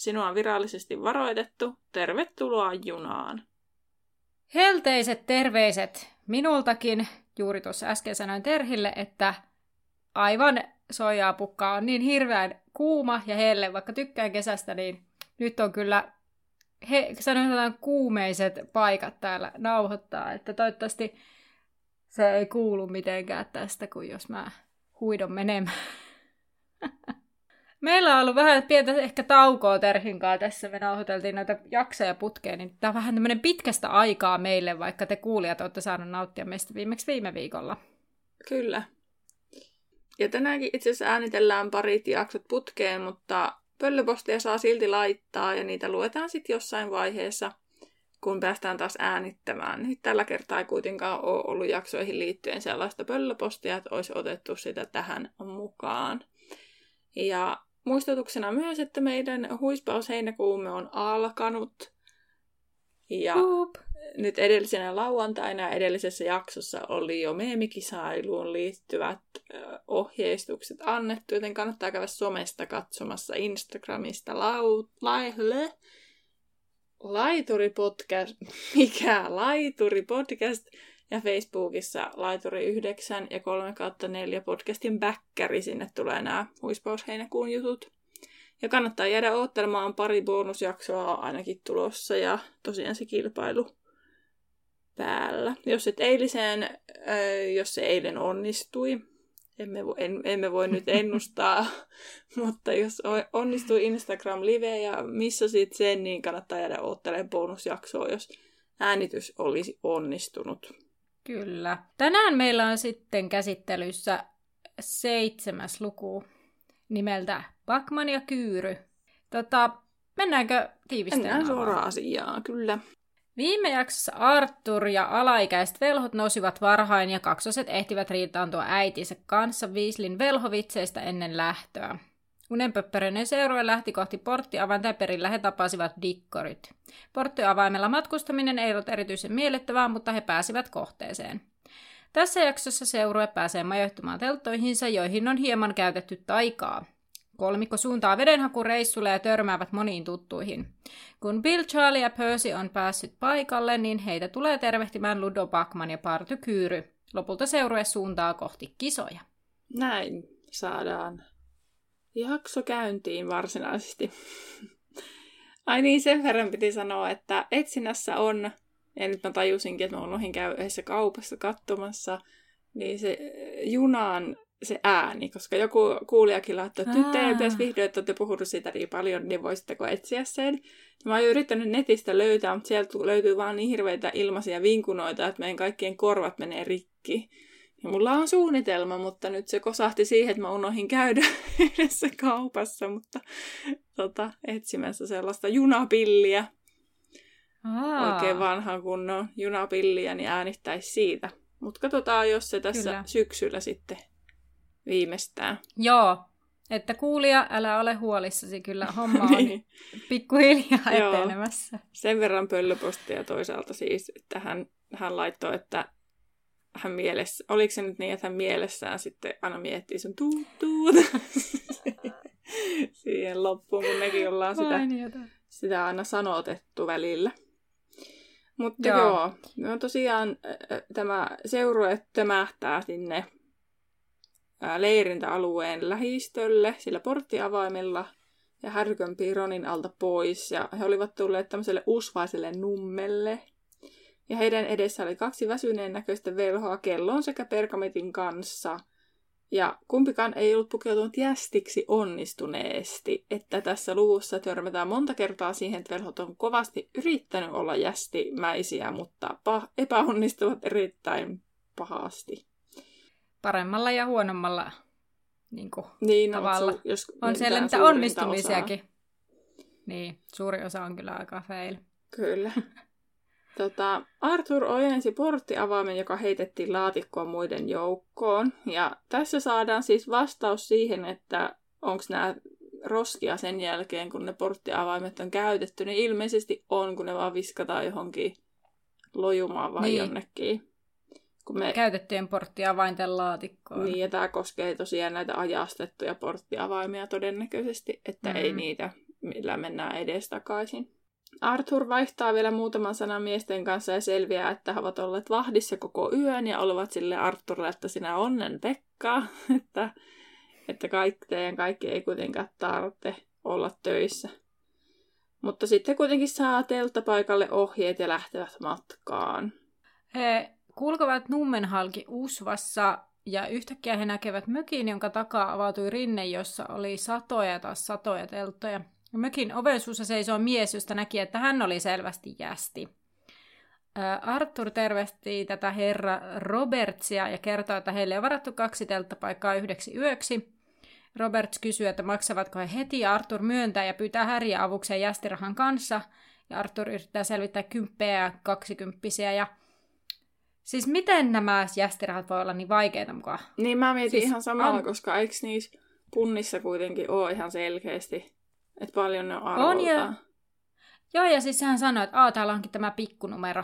Sinua on virallisesti varoitettu. Tervetuloa junaan. Helteiset terveiset minultakin. Juuri tuossa äsken sanoin Terhille, että aivan soijaa pukkaa on niin hirveän kuuma ja helle, vaikka tykkään kesästä, niin nyt on kyllä he, sanotaan kuumeiset paikat täällä nauhoittaa, että toivottavasti se ei kuulu mitenkään tästä, kun jos mä huidon menemään. Meillä on ollut vähän pientä ehkä taukoa Terhinkaa tässä. Me nauhoiteltiin näitä jaksoja putkeen, niin tämä on vähän tämmöinen pitkästä aikaa meille, vaikka te kuulijat olette saaneet nauttia meistä viimeksi viime viikolla. Kyllä. Ja tänäänkin itse asiassa äänitellään parit jaksot putkeen, mutta pöllöpostia saa silti laittaa ja niitä luetaan sitten jossain vaiheessa, kun päästään taas äänittämään. Nyt tällä kertaa ei kuitenkaan ole ollut jaksoihin liittyen sellaista pöllöpostia, että olisi otettu sitä tähän mukaan. Ja muistutuksena myös, että meidän huispaus heinäkuumme on alkanut. Ja Boop. nyt edellisenä lauantaina edellisessä jaksossa oli jo meemikisailuun liittyvät ohjeistukset annettu, joten kannattaa käydä somesta katsomassa Instagramista lau, laihle, laituri podcast, mikä laituri podcast, ja Facebookissa Laituri 9 ja 3 kautta 4 podcastin backkeri. Sinne tulee nämä huispausheinäkuun jutut. Ja kannattaa jäädä odottelemaan pari bonusjaksoa ainakin tulossa ja tosiaan se kilpailu päällä. Jos et eiliseen, äh, jos se eilen onnistui, emme, vo, en, emme voi nyt ennustaa, mutta jos onnistui Instagram Live ja missasit sen, niin kannattaa jäädä odottelemaan bonusjaksoa, jos äänitys olisi onnistunut. Kyllä. Tänään meillä on sitten käsittelyssä seitsemäs luku nimeltä Bakman ja Kyyry. Tota, mennäänkö tiivistämään? Mennään suoraan asiaan, kyllä. Viime jaksossa Arthur ja alaikäiset velhot nousivat varhain ja kaksoset ehtivät riitaantua äitinsä kanssa Viislin velhovitseistä ennen lähtöä. Unenpöppäröinen seurue lähti kohti porttiavainta ja perillä he tapasivat dikkorit. Porttiavaimella matkustaminen ei ollut erityisen miellyttävää, mutta he pääsivät kohteeseen. Tässä jaksossa seurue pääsee majoittumaan telttoihinsa, joihin on hieman käytetty taikaa. Kolmikko suuntaa vedenhakureissulle ja törmäävät moniin tuttuihin. Kun Bill, Charlie ja Percy on päässyt paikalle, niin heitä tulee tervehtimään Ludo Bakman ja Party Kyyry. Lopulta seurue suuntaa kohti kisoja. Näin saadaan jakso käyntiin varsinaisesti. Ai niin, sen verran piti sanoa, että etsinnässä on, ja nyt mä tajusinkin, että mä oon käy yhdessä kaupassa katsomassa, niin se junaan se ääni, koska joku kuulijakin laittoi, että nyt teidän pitäisi vihdoin, että olette puhunut siitä niin paljon, niin voisitteko etsiä sen. Mä oon yrittänyt netistä löytää, mutta sieltä löytyy vaan niin hirveitä ilmaisia vinkunoita, että meidän kaikkien korvat menee rikki. Ja mulla on suunnitelma, mutta nyt se kosahti siihen, että mä unohin käydä yhdessä kaupassa, mutta tota, etsimässä sellaista junapilliä. Aa. Oikein vanhan kunnon junapilliä, niin äänittäisi siitä. Mutta katsotaan, jos se tässä Kyllä. syksyllä sitten viimeistään. Joo, että kuulija, älä ole huolissasi, kyllä homma on niin. pikkuhiljaa etenemässä. Sen verran pöllöpostia toisaalta siis, että hän, hän laittoi, että hän mielessä, oliko se nyt niin, että hän mielessään sitten aina miettii sun tuut tuut siihen loppuun, kun mekin ollaan sitä, sitä aina sanotettu välillä. Mutta joo, joo no tosiaan tämä seurue tömähtää sinne leirintäalueen lähistölle sillä porttiavaimella ja härkömpii Ronin alta pois. Ja he olivat tulleet tämmöiselle usvaiselle nummelle, ja heidän edessä oli kaksi väsyneen näköistä velhoa kellon sekä perkametin kanssa. Ja kumpikaan ei ollut pukeutunut jästiksi onnistuneesti, että tässä luvussa törmätään monta kertaa siihen, että velhot on kovasti yrittänyt olla jästimäisiä, mutta pah- epäonnistuvat erittäin pahasti. Paremmalla ja huonommalla niin kuin, niin, no, tavalla. Su- jos on siellä niitä onnistumisiakin. Osaa. Niin, suuri osa on kyllä aika fail. Kyllä. Tota, Arthur ojensi porttiavaimen, joka heitettiin laatikkoon muiden joukkoon. Ja tässä saadaan siis vastaus siihen, että onko nämä roskia sen jälkeen, kun ne porttiavaimet on käytetty, niin ilmeisesti on, kun ne vaan viskataan johonkin lojumaan vai niin. jonnekin. Kun me... Käytettyjen porttiavainten laatikkoon. Niin, ja tämä koskee tosiaan näitä ajastettuja porttiavaimia todennäköisesti, että mm. ei niitä, millä mennään edestakaisin. Arthur vaihtaa vielä muutaman sanan miesten kanssa ja selviää, että he ovat olleet vahdissa koko yön ja olevat sille Arthurille, että sinä onnen Pekka, että, että kaikki, teidän kaikki ei kuitenkaan tarvitse olla töissä. Mutta sitten kuitenkin saa telttapaikalle ohjeet ja lähtevät matkaan. He kulkevat Nummenhalki Usvassa ja yhtäkkiä he näkevät mökin, jonka takaa avautui rinne, jossa oli satoja ja taas satoja telttoja. Mökin oven suussa seisoo mies, josta näki, että hän oli selvästi jästi. Arthur tervehtii tätä herra Robertsia ja kertoo, että heille on varattu kaksi telttapaikkaa yhdeksi yöksi. Roberts kysyy, että maksavatko he heti, ja Arthur myöntää ja pyytää Häriä avukseen jästirahan kanssa. Ja Arthur yrittää selvittää kymppejä ja kaksikymppisiä. Ja... Siis miten nämä jästirahat voi olla niin vaikeita mukaan? Niin mä mietin siis ihan samalla, on... koska eikö niissä punnissa kuitenkin ole ihan selkeästi että paljon ne on arvoltaan. On ja... Joo, ja siis hän sanoi, että Aa, täällä onkin tämä pikkunumero.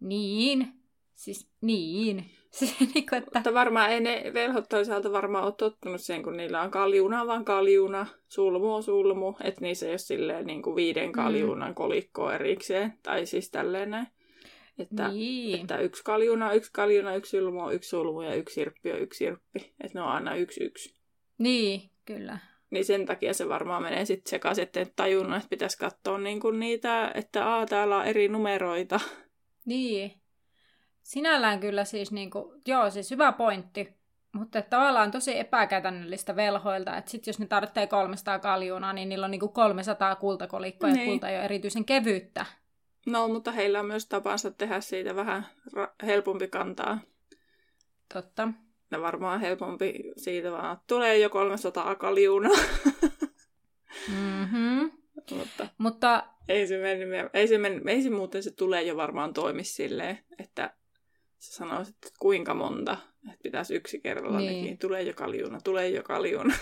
Niin. Siis niin. Siis, niin kuin, että... Mutta varmaan ei ne velhot toisaalta varmaan ole tottunut siihen, kun niillä on kaljuna vaan kaljuna, sulmu on sulmu, että niissä ei ole silleen niin kuin viiden kaljunan mm. kolikkoa erikseen, tai siis tälleen näin. Että, niin. että yksi kaljuna, yksi kaljuna, yksi sulmu yksi sulmu ja yksi sirppi on yksi sirppi. Että ne on aina yksi yksi. Niin, kyllä. Niin sen takia se varmaan menee sitten sekaisin, että tajunnut, että pitäisi katsoa niinku niitä, että aa, täällä on eri numeroita. Niin. Sinällään kyllä siis, niinku, joo, siis hyvä pointti. Mutta tavallaan tosi epäkäytännöllistä velhoilta, että sitten jos ne tarvitsee 300 kaljuna, niin niillä on niinku 300 kultakolikkoa niin. ja kulta ei ole erityisen kevyyttä. No, mutta heillä on myös tapansa tehdä siitä vähän ra- helpompi kantaa. Totta ne varmaan helpompi siitä vaan, tulee jo 300 kaliuna. mm-hmm. Mutta, Mutta ei, se meni, ei, se meni, ei se muuten se tulee jo varmaan toimi silleen, että sä sanoisit, että kuinka monta, että pitäisi yksi kerralla niin. nekin. Tulee jo kaljuna, tulee jo kaljuna.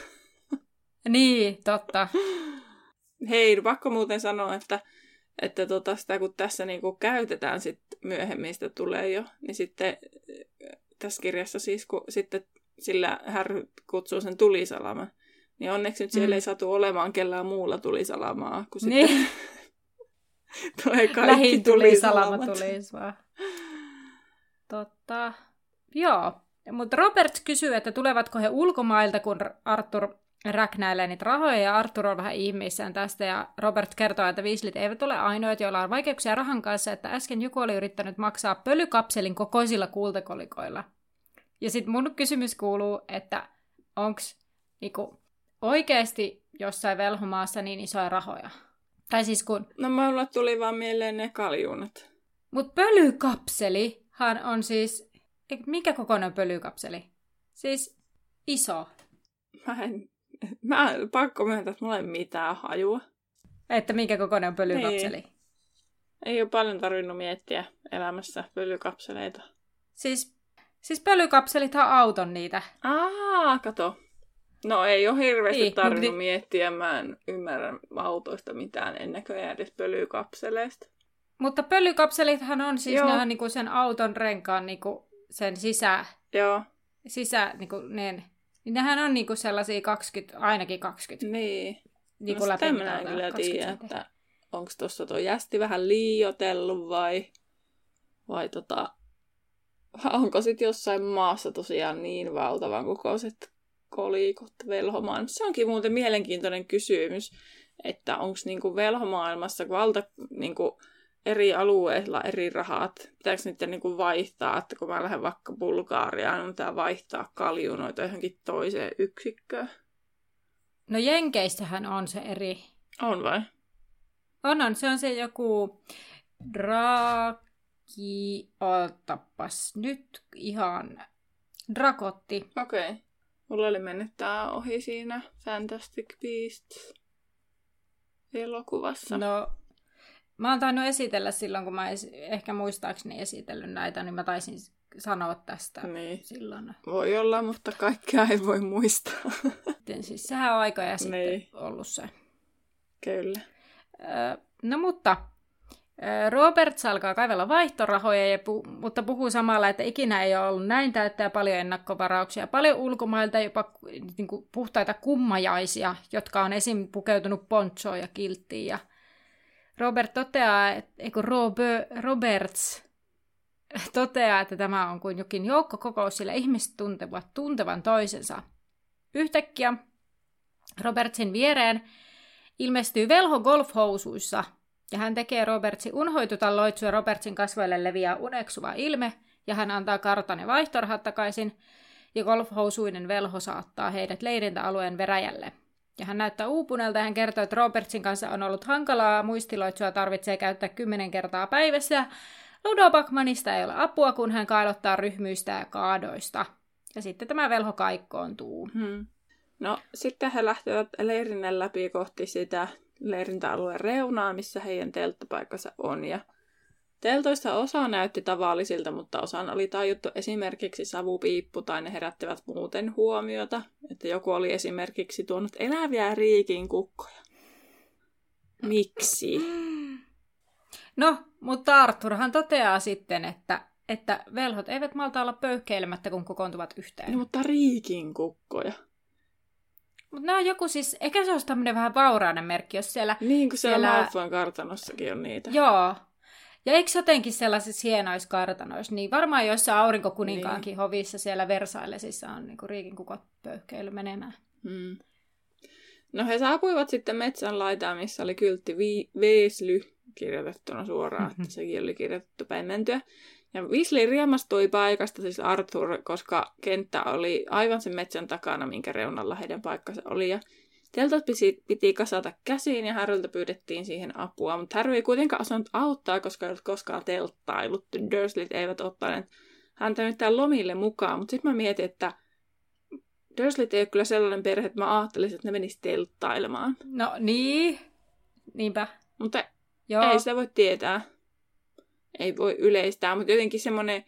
niin, totta. Hei, pakko muuten sanoa, että, että tota, sitä kun tässä niinku käytetään sit myöhemmin, sitä tulee jo, niin sitten tässä kirjassa siis, kun sitten sillä härry kutsuu sen tulisalaman, niin onneksi nyt siellä mm. ei satu olemaan kellään muulla tulisalamaa, kun niin. sitten tulee kaikki Lähin tulisalama tulisi vaan. Totta. Joo. Mutta Robert kysyy, että tulevatko he ulkomailta, kun Arthur räknäilee niitä rahoja, ja Arthur on vähän ihmeissään tästä, ja Robert kertoo, että Weaslit eivät ole ainoat, joilla on vaikeuksia rahan kanssa, että äsken joku oli yrittänyt maksaa pölykapselin kokoisilla kultakolikoilla. Ja sitten mun kysymys kuuluu, että onks niinku, oikeasti jossain velhomaassa niin isoja rahoja? Tai siis kun... No mulla tuli vaan mieleen ne kaljunat. Mut pölykapselihan on siis... Mikä kokoinen pölykapseli? Siis iso. Mä en... Mä pakko myöntää, että mulla ei mitään hajua. Että minkä kokoinen on pölykapseli? Niin. Ei ole paljon tarvinnut miettiä elämässä pölykapseleita. Siis Siis pölykapselithan auton niitä. Aa, kato. No ei ole hirveästi niin, tarvinnut mutta... miettiä, mä en ymmärrä autoista mitään en näköjään edes pölykapseleista. Mutta pölykapselithan on siis Joo. niinku sen auton renkaan niinku sen sisä... Joo. Sisä, niinku ne, niin nehän on niinku sellaisia 20, ainakin 20. Niin. Niinku no sitä minä en kyllä tiedä, että onko tuossa tuo jästi vähän liiotellut vai, vai tota, onko sitten jossain maassa tosiaan niin valtavan kokoiset kolikot velhomaan? Se onkin muuten mielenkiintoinen kysymys, että onko niinku velhomaailmassa valta niinku eri alueilla eri rahat, pitääkö niitä niinku vaihtaa, että kun mä lähden vaikka Bulgaariaan, niin pitää vaihtaa kaljunoita johonkin toiseen yksikköön? No Jenkeissähän on se eri. On vai? On, on. Se on se joku dra kaikki, otapas nyt ihan Drakotti. Okei. Okay. Mulla oli mennyt tää ohi siinä Fantastic Beasts elokuvassa. No, Mä oon tainnut esitellä silloin, kun mä esi- ehkä muistaakseni esitellyt näitä, niin mä taisin sanoa tästä Niin. silloin. Voi olla, mutta kaikkea ei voi muistaa. Sitten siis sehän on aikoja sitten Niin. ollut se. Kyllä. Öö, no mutta Roberts alkaa kaivella vaihtorahoja, ja pu- mutta puhuu samalla, että ikinä ei ole ollut näin täyttää paljon ennakkovarauksia. Paljon ulkomailta jopa niin kuin, puhtaita kummajaisia, jotka on esim. pukeutunut ponchoon ja kilttiin. Ja Robert toteaa, että, Robert, Roberts toteaa, että tämä on kuin jokin joukkokokous, sillä ihmiset tuntevat tuntevan toisensa. Yhtäkkiä Robertsin viereen ilmestyy velho golfhousuissa, ja hän tekee Robertsin unhoituta loitsua Robertsin kasvoille leviää uneksuva ilme, ja hän antaa kartan ja vaihtorahat takaisin, ja golfhousuinen velho saattaa heidät leirintäalueen veräjälle. Ja hän näyttää uupuneelta ja hän kertoo, että Robertsin kanssa on ollut hankalaa, muistiloitsua tarvitsee käyttää kymmenen kertaa päivässä, Ludo Backmanista ei ole apua, kun hän kailottaa ryhmyistä ja kaadoista. Ja sitten tämä velho kaikkoontuu. Hmm. No, sitten he lähtevät leirinnän läpi kohti sitä leirintäalueen reunaa, missä heidän telttapaikkansa on. Ja teltoista osa näytti tavallisilta, mutta osan oli tajuttu esimerkiksi savupiippu tai ne herättivät muuten huomiota. Että joku oli esimerkiksi tuonut eläviä riikin kukkoja. Miksi? No, mutta Arthurhan toteaa sitten, että, että velhot eivät malta olla pöyhkeilemättä, kun kokoontuvat yhteen. No, mutta riikin kukkoja. Mutta nämä on joku siis, eikä se olisi tämmöinen vähän vaurainen merkki, jos siellä... Niin kuin siellä, Siellä- kartanossakin on niitä. Joo. Ja eikö jotenkin sellaisissa hienoissa kartanoissa, niin varmaan joissa aurinkokuninkaankin niin. hovissa siellä Versaillesissa on niinku riikinkukot pöyhkeily menemään. Hmm. No he saapuivat sitten metsän laitaan, missä oli kyltti vi- Weasley kirjoitettuna suoraan, että sekin oli kirjoitettu päin mentyä. Ja Weasley riemastui paikasta, siis Arthur, koska kenttä oli aivan sen metsän takana, minkä reunalla heidän paikkansa oli. Ja teltat piti, piti kasata käsiin ja Harryltä pyydettiin siihen apua, mutta Harry ei kuitenkaan osannut auttaa, koska ei ollut koskaan telttailut. Dursleyt eivät ottaneet häntä mitään lomille mukaan, mutta sitten mä mietin, että Dursleyt ei ole kyllä sellainen perhe, että mä ajattelisin, että ne menis telttailemaan. No niin, niinpä. Mutta Joo. ei sitä voi tietää. Ei voi yleistää, mutta jotenkin semmoinen,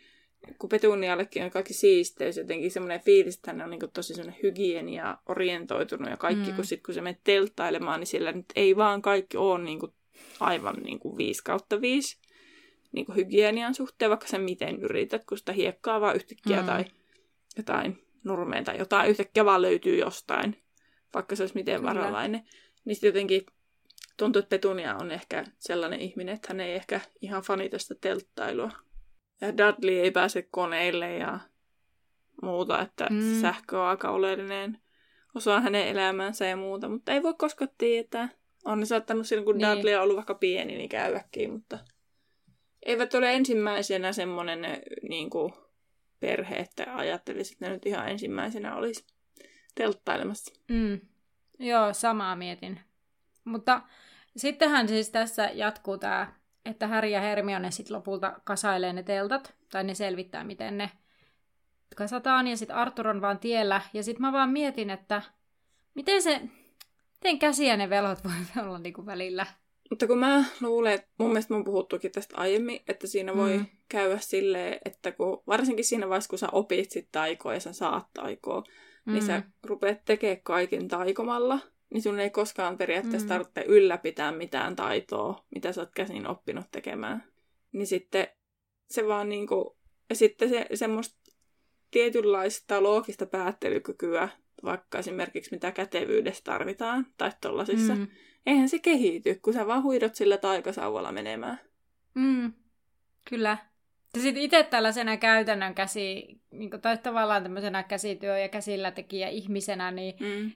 kun Petuniallekin on kaikki siisteys, jotenkin semmoinen fiilis, että hän on niin tosi semmoinen hygienia orientoitunut ja kaikki, Mm. kun sit kun sä menet telttailemaan, niin siellä nyt ei vaan kaikki ole niin kuin aivan niin kuin 5 kautta 5 niin kuin hygienian suhteen, vaikka sä miten yrität, kun sitä hiekkaa vaan yhtäkkiä Mm. tai jotain nurmeen tai jotain yhtäkkiä vaan löytyy jostain, vaikka se olisi miten Kyllä. varovainen. Niin sitten jotenkin tuntuu, että Petunia on ehkä sellainen ihminen, että hän ei ehkä ihan fanita sitä telttailua. Ja Dudley ei pääse koneille ja muuta, että Mm. sähkö on aika oleellinen osa hänen elämänsä ja muuta, mutta ei voi koskaan tietää. On ne saattanut silloin, kun Niin. Dudley on ollut vaikka pieni, niin käydäkin, mutta eivät ole ensimmäisenä semmoinen niin kuin, perhe, että ajattelisit, että ne nyt ihan ensimmäisenä olisi telttailemassa. Mm. Joo, samaa mietin. Mutta sittenhän siis tässä jatkuu tämä, että Harry ja Hermione sitten lopulta kasailee ne teltat, tai ne selvittää, miten ne kasataan, ja sitten Arthur on vaan tiellä, ja sitten mä vaan mietin, että miten se, miten käsiä ne velhot voi olla niinku välillä. Mutta kun mä luulen, että mun mielestä mun puhuttukin tästä aiemmin, että siinä voi Mm. mm. käydä silleen, että kun, varsinkin siinä vaiheessa, kun sä opit sit taikoa ja sä saat taikoa, mm. niin sä rupeat tekemään kaiken taikomalla, niin sun ei koskaan periaatteessa Mm. tarvitse ylläpitää mitään taitoa, mitä sä oot käsin oppinut tekemään. Niin sitten se vaan niinku, ja sitten se semmoista tietynlaista loogista päättelykykyä, vaikka esimerkiksi mitä kätevyydestä tarvitaan, tai tollasissa, mm Mm. eihän se kehity, kun sä vaan huidot sillä taikasauvalla menemään. Mm. Kyllä. Ja sitten itse tällaisena käytännön käsi, niin tai tavallaan tämmöisenä käsityö- ja käsillä tekijä ihmisenä, niin Mm.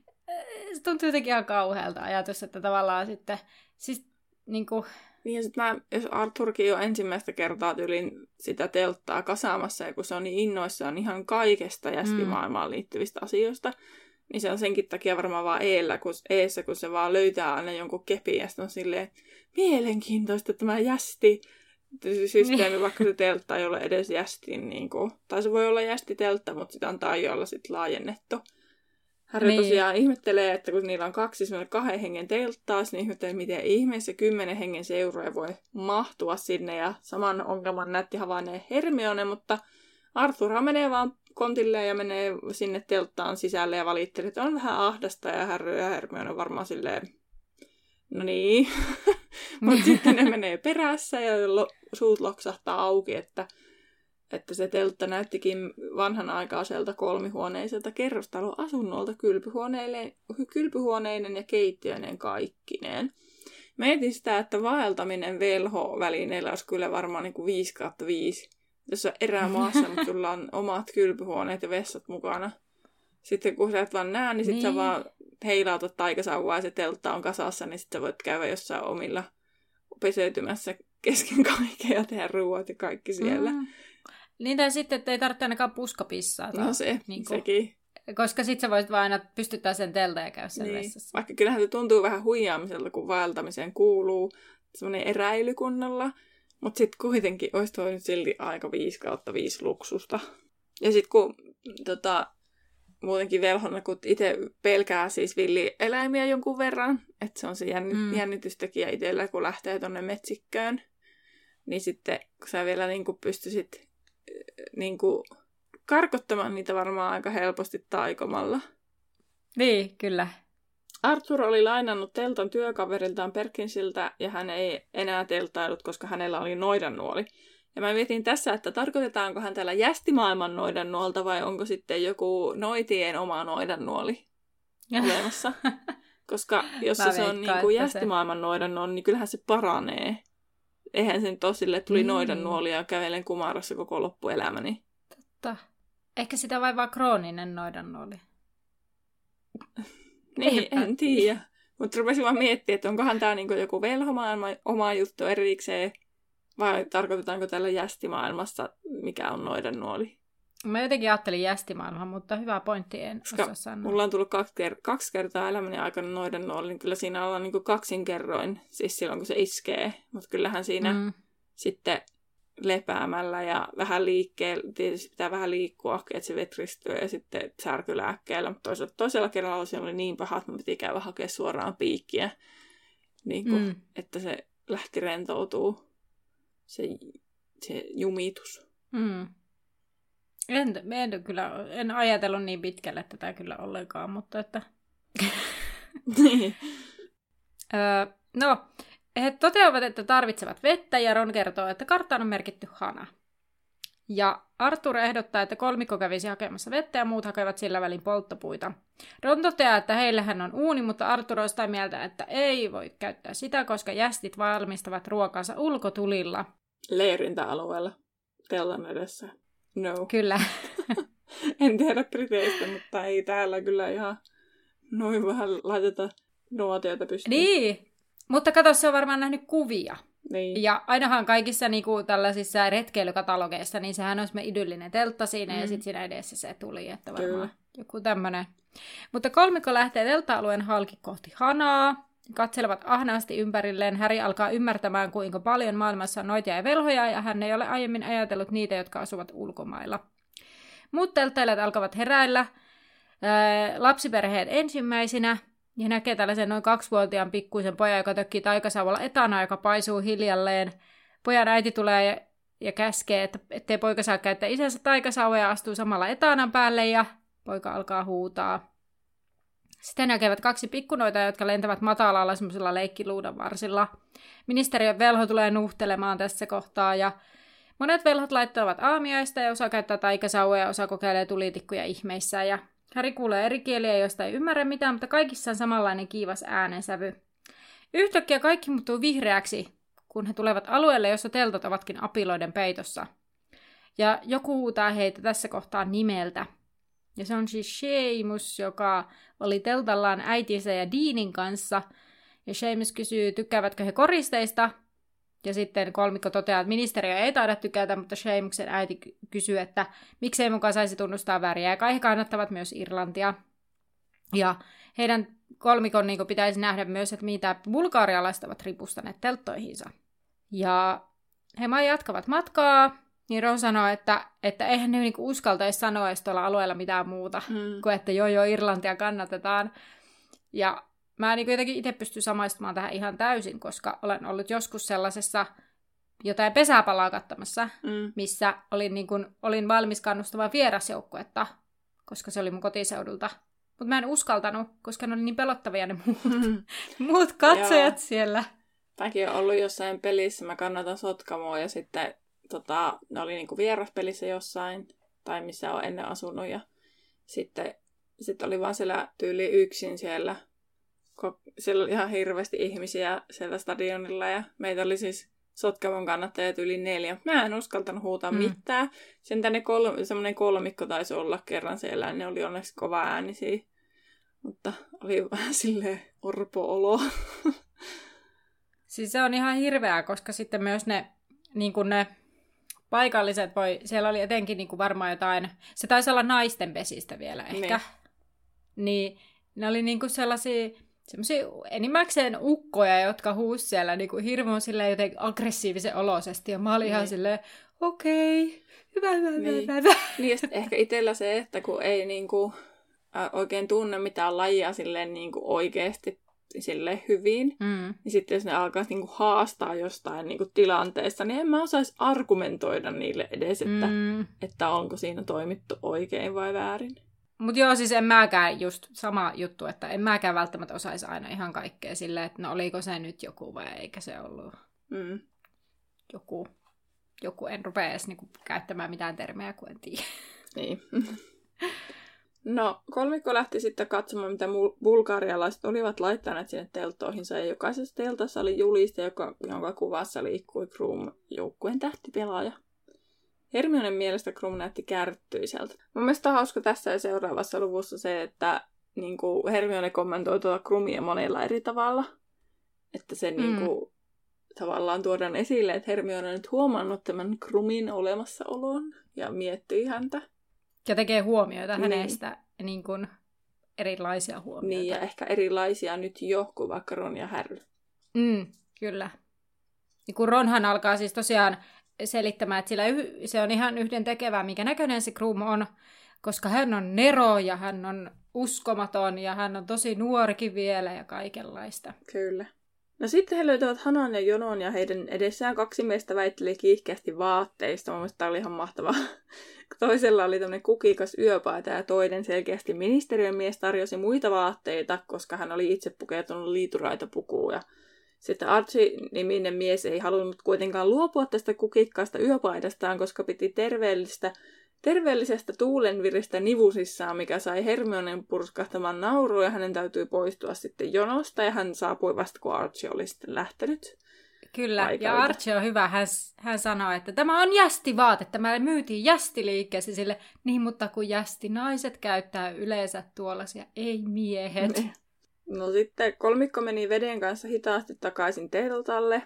se tuntuu jotenkin ihan kauhealta ajatus, että tavallaan sitten, siis niin kuin, Niin ja sit mä, jos Arthurkin on ensimmäistä kertaa tyylin sitä telttaa kasaamassa, ja kun se on niin innoissaan ihan kaikesta jäskimaailmaan liittyvistä asioista, niin se on senkin takia varmaan vaan eellä, kun, eessä, kun se vaan löytää aina jonkun kepin, ja sitten on silleen, mielenkiintoista tämä jästi. Systeemi, vaikka se teltta ei ole edes jästin, niin kuin, tai se voi olla jästi teltta, mutta sitä on taijolla sitten laajennettu. Harry niin. tosiaan ihmettelee, että kun niillä on kaksi kahden hengen telttaas, niin ihmettelee, miten ihmeessä kymmenen hengen seuroja voi mahtua sinne. Ja saman ongelman nätti havainneen Hermione, mutta Arthur menee vaan kontille ja menee sinne telttaan sisälle ja valittelee, että on vähän ahdasta ja Harry ja Hermione on varmaan silleen, no niin. mutta sitten ne menee perässä ja lo- suut loksahtaa auki, että että se teltta näyttikin vanhan aikaiselta kolmihuoneiselta kerrostaloasunnolta kylpyhuoneinen, kylpyhuoneinen ja keittiöinen kaikkineen. Mietin sitä, että vaeltaminen velho-välineellä olisi kyllä varmaan niin kuin 5 kautta 5. Jos on erämaassa, mutta sulla on omat kylpyhuoneet ja vessat mukana. Sitten kun sä et vaan näe, niin sitten niin. sä vaan heilautat taikasauvaa ja se teltta on kasassa, niin sitten sä voit käydä jossain omilla peseytymässä kesken kaikkea ja tehdä ruoat ja kaikki siellä. Mm. Niin tai sitten, että ei tarvitse ainakaan puskapissaa. No se, niin kuin, sekin. Koska sitten sä voisit vaan aina pystyttää sen teltä ja käydä sen niin. vessassa. Vaikka kyllähän se tuntuu vähän huijaamiselta, kun vaeltamiseen kuuluu semmoinen eräilykunnalla. Mutta sitten kuitenkin olisi toi nyt silti aika 5 kautta 5 luksusta. Ja sitten kun tota, muutenkin velhona, kun itse pelkää siis villieläimiä jonkun verran, että se on se jänn- mm. jännitystekijä itsellä, kun lähtee tonne metsikköön, niin sitten kun sä vielä niin pystyisit niin kuin, karkottamaan niitä varmaan aika helposti taikomalla. Niin, kyllä. Arthur oli lainannut teltan työkaveriltaan Perkinsiltä ja hän ei enää teltailut, koska hänellä oli noidannuoli. Ja mä mietin tässä, että tarkoitetaanko hän täällä jästimaailman noidannuolta vai onko sitten joku noitien oma noidannuoli olemassa. Koska jos se on niin kuin jästimaailman noidannuoli, niin kyllähän se paranee eihän sen tosille tuli mm. noidan nuolia ja kävelen kumarassa koko loppuelämäni. Totta. Ehkä sitä vai vaan krooninen noidan nuoli. niin, en tiedä. Mutta rupesin vaan miettiä, että onkohan tämä niinku joku velhomaailma oma juttu erikseen, vai tarkoitetaanko tällä jästimaailmassa, mikä on noidan nuoli. Mä jotenkin ajattelin jästimaailmaa, mutta hyvä pointti, en Koska osaa sanoa. Mulla on tullut kaksi, ker- kaksi kertaa elämäni aikana noiden nuoli, niin kyllä siinä ollaan niin kaksinkerroin, siis silloin kun se iskee. Mutta kyllähän siinä mm. sitten lepäämällä ja vähän liikkeellä, tietysti pitää vähän liikkua, että se vetristyy ja sitten särkylääkkeellä. Mutta toisella, toisella kerralla se oli niin paha, että piti käydä hakea suoraan piikkiä, niin kuin, mm. että se lähti rentoutuu, se, se jumitus. Mm. En, en, kyllä, en ajatellut niin pitkälle tätä kyllä ollenkaan, mutta että... niin. öö, no, he toteavat, että tarvitsevat vettä ja Ron kertoo, että karttaan on merkitty hana. Ja Arthur ehdottaa, että kolmikko kävisi hakemassa vettä ja muut hakevat sillä välin polttopuita. Ron toteaa, että heillähän on uuni, mutta Arthur on sitä mieltä, että ei voi käyttää sitä, koska jästit valmistavat ruokansa ulkotulilla. Leirintäalueella, tellan edessä. No. Kyllä. en tiedä Briteistä, mutta ei täällä kyllä ihan noin vähän laiteta nuotioita pystyyn. Niin, mutta kato, se on varmaan nähnyt kuvia. Niin. Ja ainahan kaikissa niinku, tällaisissa retkeilykatalogeissa, niin sehän olisi me idyllinen teltta siinä mm. ja sitten siinä edessä se tuli, että varmaan Kyllä. joku tämmöinen. Mutta kolmikko lähtee teltta-alueen halki kohti Hanaa, katselevat ahnaasti ympärilleen. Häri alkaa ymmärtämään, kuinka paljon maailmassa on noitia ja velhoja, ja hän ei ole aiemmin ajatellut niitä, jotka asuvat ulkomailla. Muut telttailijat alkavat heräillä. lapsiperheet ensimmäisinä, ja näkee tällaisen noin kaksivuotiaan pikkuisen pojan, joka tökkii taikasauvalla etana, joka paisuu hiljalleen. Pojan äiti tulee ja, käskee, että ettei poika saa käyttää isänsä taikasauva ja astuu samalla etanan päälle, ja poika alkaa huutaa. Sitten näkevät kaksi pikkunoita, jotka lentävät matalalla semmoisella leikkiluudan varsilla. Ministeriön velho tulee nuhtelemaan tässä kohtaa ja monet velhot laittavat aamiaista ja osa käyttää taikasauvoja ja osa kokeilee tulitikkuja ihmeissä ja Häri kuulee eri kieliä, joista ei ymmärrä mitään, mutta kaikissa on samanlainen kiivas äänensävy. Yhtäkkiä kaikki muuttuu vihreäksi, kun he tulevat alueelle, jossa teltat ovatkin apiloiden peitossa. Ja joku huutaa heitä tässä kohtaa nimeltä – ja se on siis Seamus, joka oli teltallaan äitinsä ja Deanin kanssa. Ja Seamus kysyy, tykkäävätkö he koristeista. Ja sitten kolmikko toteaa, että ministeriö ei taida tykätä, mutta Seamuksen äiti kysyy, että miksei mukaan saisi tunnustaa väriä. Ja kai he kannattavat myös Irlantia. Ja heidän kolmikon niin pitäisi nähdä myös, että mitä bulgaarialaiset ovat ripustaneet telttoihinsa. Ja he jatkavat matkaa, niin Ron sanoi, että, että eihän ne niinku uskaltaisi sanoa edes tuolla alueella mitään muuta, Mm. kuin että joo joo Irlantia kannatetaan. Ja mä niin jotenkin itse pystyn samaistumaan tähän ihan täysin, koska olen ollut joskus sellaisessa jotain pesäpalaa kattamassa, Mm. missä olin, niin kuin, olin valmis kannustamaan vierasjoukkuetta, koska se oli mun kotiseudulta. Mutta mä en uskaltanut, koska ne oli niin pelottavia ne muut, muut katsojat Joo. siellä. Mäkin olen ollut jossain pelissä, mä kannatan Sotkamoa ja sitten tota, ne oli niinku vieraspelissä jossain, tai missä on ennen asunut ja sitten sit oli vaan siellä tyyli yksin siellä. Siellä oli ihan hirveästi ihmisiä siellä stadionilla ja meitä oli siis Sotkamon kannattajat yli neljä. Mä en uskaltanut huutaa Mm. mitään. Sen tänne kol- semmoinen kolmikko taisi olla kerran siellä ja ne oli onneksi kova äänisiä. Mutta oli vähän silleen orpo-olo. Siis se on ihan hirveää, koska sitten myös ne, niin kuin ne paikalliset voi, siellä oli etenkin niin kuin varmaan jotain, se taisi olla naisten pesistä vielä ehkä. Niin. Niin ne oli niin kuin sellaisia, semmoisia enimmäkseen ukkoja, jotka huusi siellä niin kuin hirveän silleen jotenkin aggressiivisen oloisesti. Ja mä olin ihan Niin. silleen, okei, hyvä, hyvä, hyvä, Niin. hyvä, hyvä. Niin, ja ehkä itsellä se, että kun ei niinku, ä, oikein tunne mitään lajia silleen niinku oikeasti silleen hyvin, Mm. niin sitten jos ne alkaa niinku haastaa jostain niinku tilanteesta, niin en mä osaisi argumentoida niille edes, että. Mm. että onko siinä toimittu oikein vai väärin. Mutta joo, siis en mäkään just sama juttu, että en mäkään välttämättä osaisi aina ihan kaikkea silleen, että no oliko se nyt joku vai eikä se ollut Mm. joku, joku en rupea edes niinku käyttämään mitään termejä, kun en tiedä. Niin. No, kolmikko lähti sitten katsomaan, mitä bulgarialaiset olivat laittaneet sinne telttoihinsa, ja jokaisessa teltassa oli juliste, joka, jonka kuvassa liikkui Krum joukkueen tähtipelaaja. Hermionen mielestä Krum näytti kärttyiseltä. Mun mielestä on hauska tässä ja seuraavassa luvussa se, että niin kuin Hermione kommentoi tuota Krumia monella eri tavalla. Että se Mm. niin kuin, tavallaan tuodaan esille, että Hermione on nyt huomannut tämän Krumin olemassaolon ja miettii häntä. Ja tekee huomioita Niin. hänestä, niin kuin erilaisia huomioita. Niin, ja ehkä erilaisia nyt jo kuin vaikka Ron ja Harry. Mm, kyllä. Ja kun Ronhan alkaa siis tosiaan selittämään, että sillä yh- se on ihan yhden tekevää, mikä näköinen se Krum on, koska hän on Nero ja hän on uskomaton ja hän on tosi nuorikin vielä ja kaikenlaista. Kyllä. No sitten he löytävät Hanan ja Jonon ja heidän edessään kaksi miestä väitteli kiihkeästi vaatteista. Mun tämä oli ihan mahtavaa. Toisella oli tämmöinen kukikas yöpaita ja toinen selkeästi ministeriön mies tarjosi muita vaatteita, koska hän oli itse pukeutunut liituraita pukuun. Ja sitten Archie-niminen mies ei halunnut kuitenkaan luopua tästä kukikkaasta yöpaidastaan, koska piti terveellistä, terveellisestä tuulenviristä nivusissaan, mikä sai Hermionen purskahtamaan nauruun ja hänen täytyi poistua sitten jonosta ja hän saapui vasta kun Archie oli sitten lähtenyt. Kyllä, Paikalta. ja Archie on hyvä. Hän, hän sanoi, että tämä on jästivaate. Tämä myytiin jästiliikkeessä sille. Niin, mutta kun jästi naiset käyttää yleensä tuollaisia, ei miehet. Niin. No sitten kolmikko meni veden kanssa hitaasti takaisin teltalle.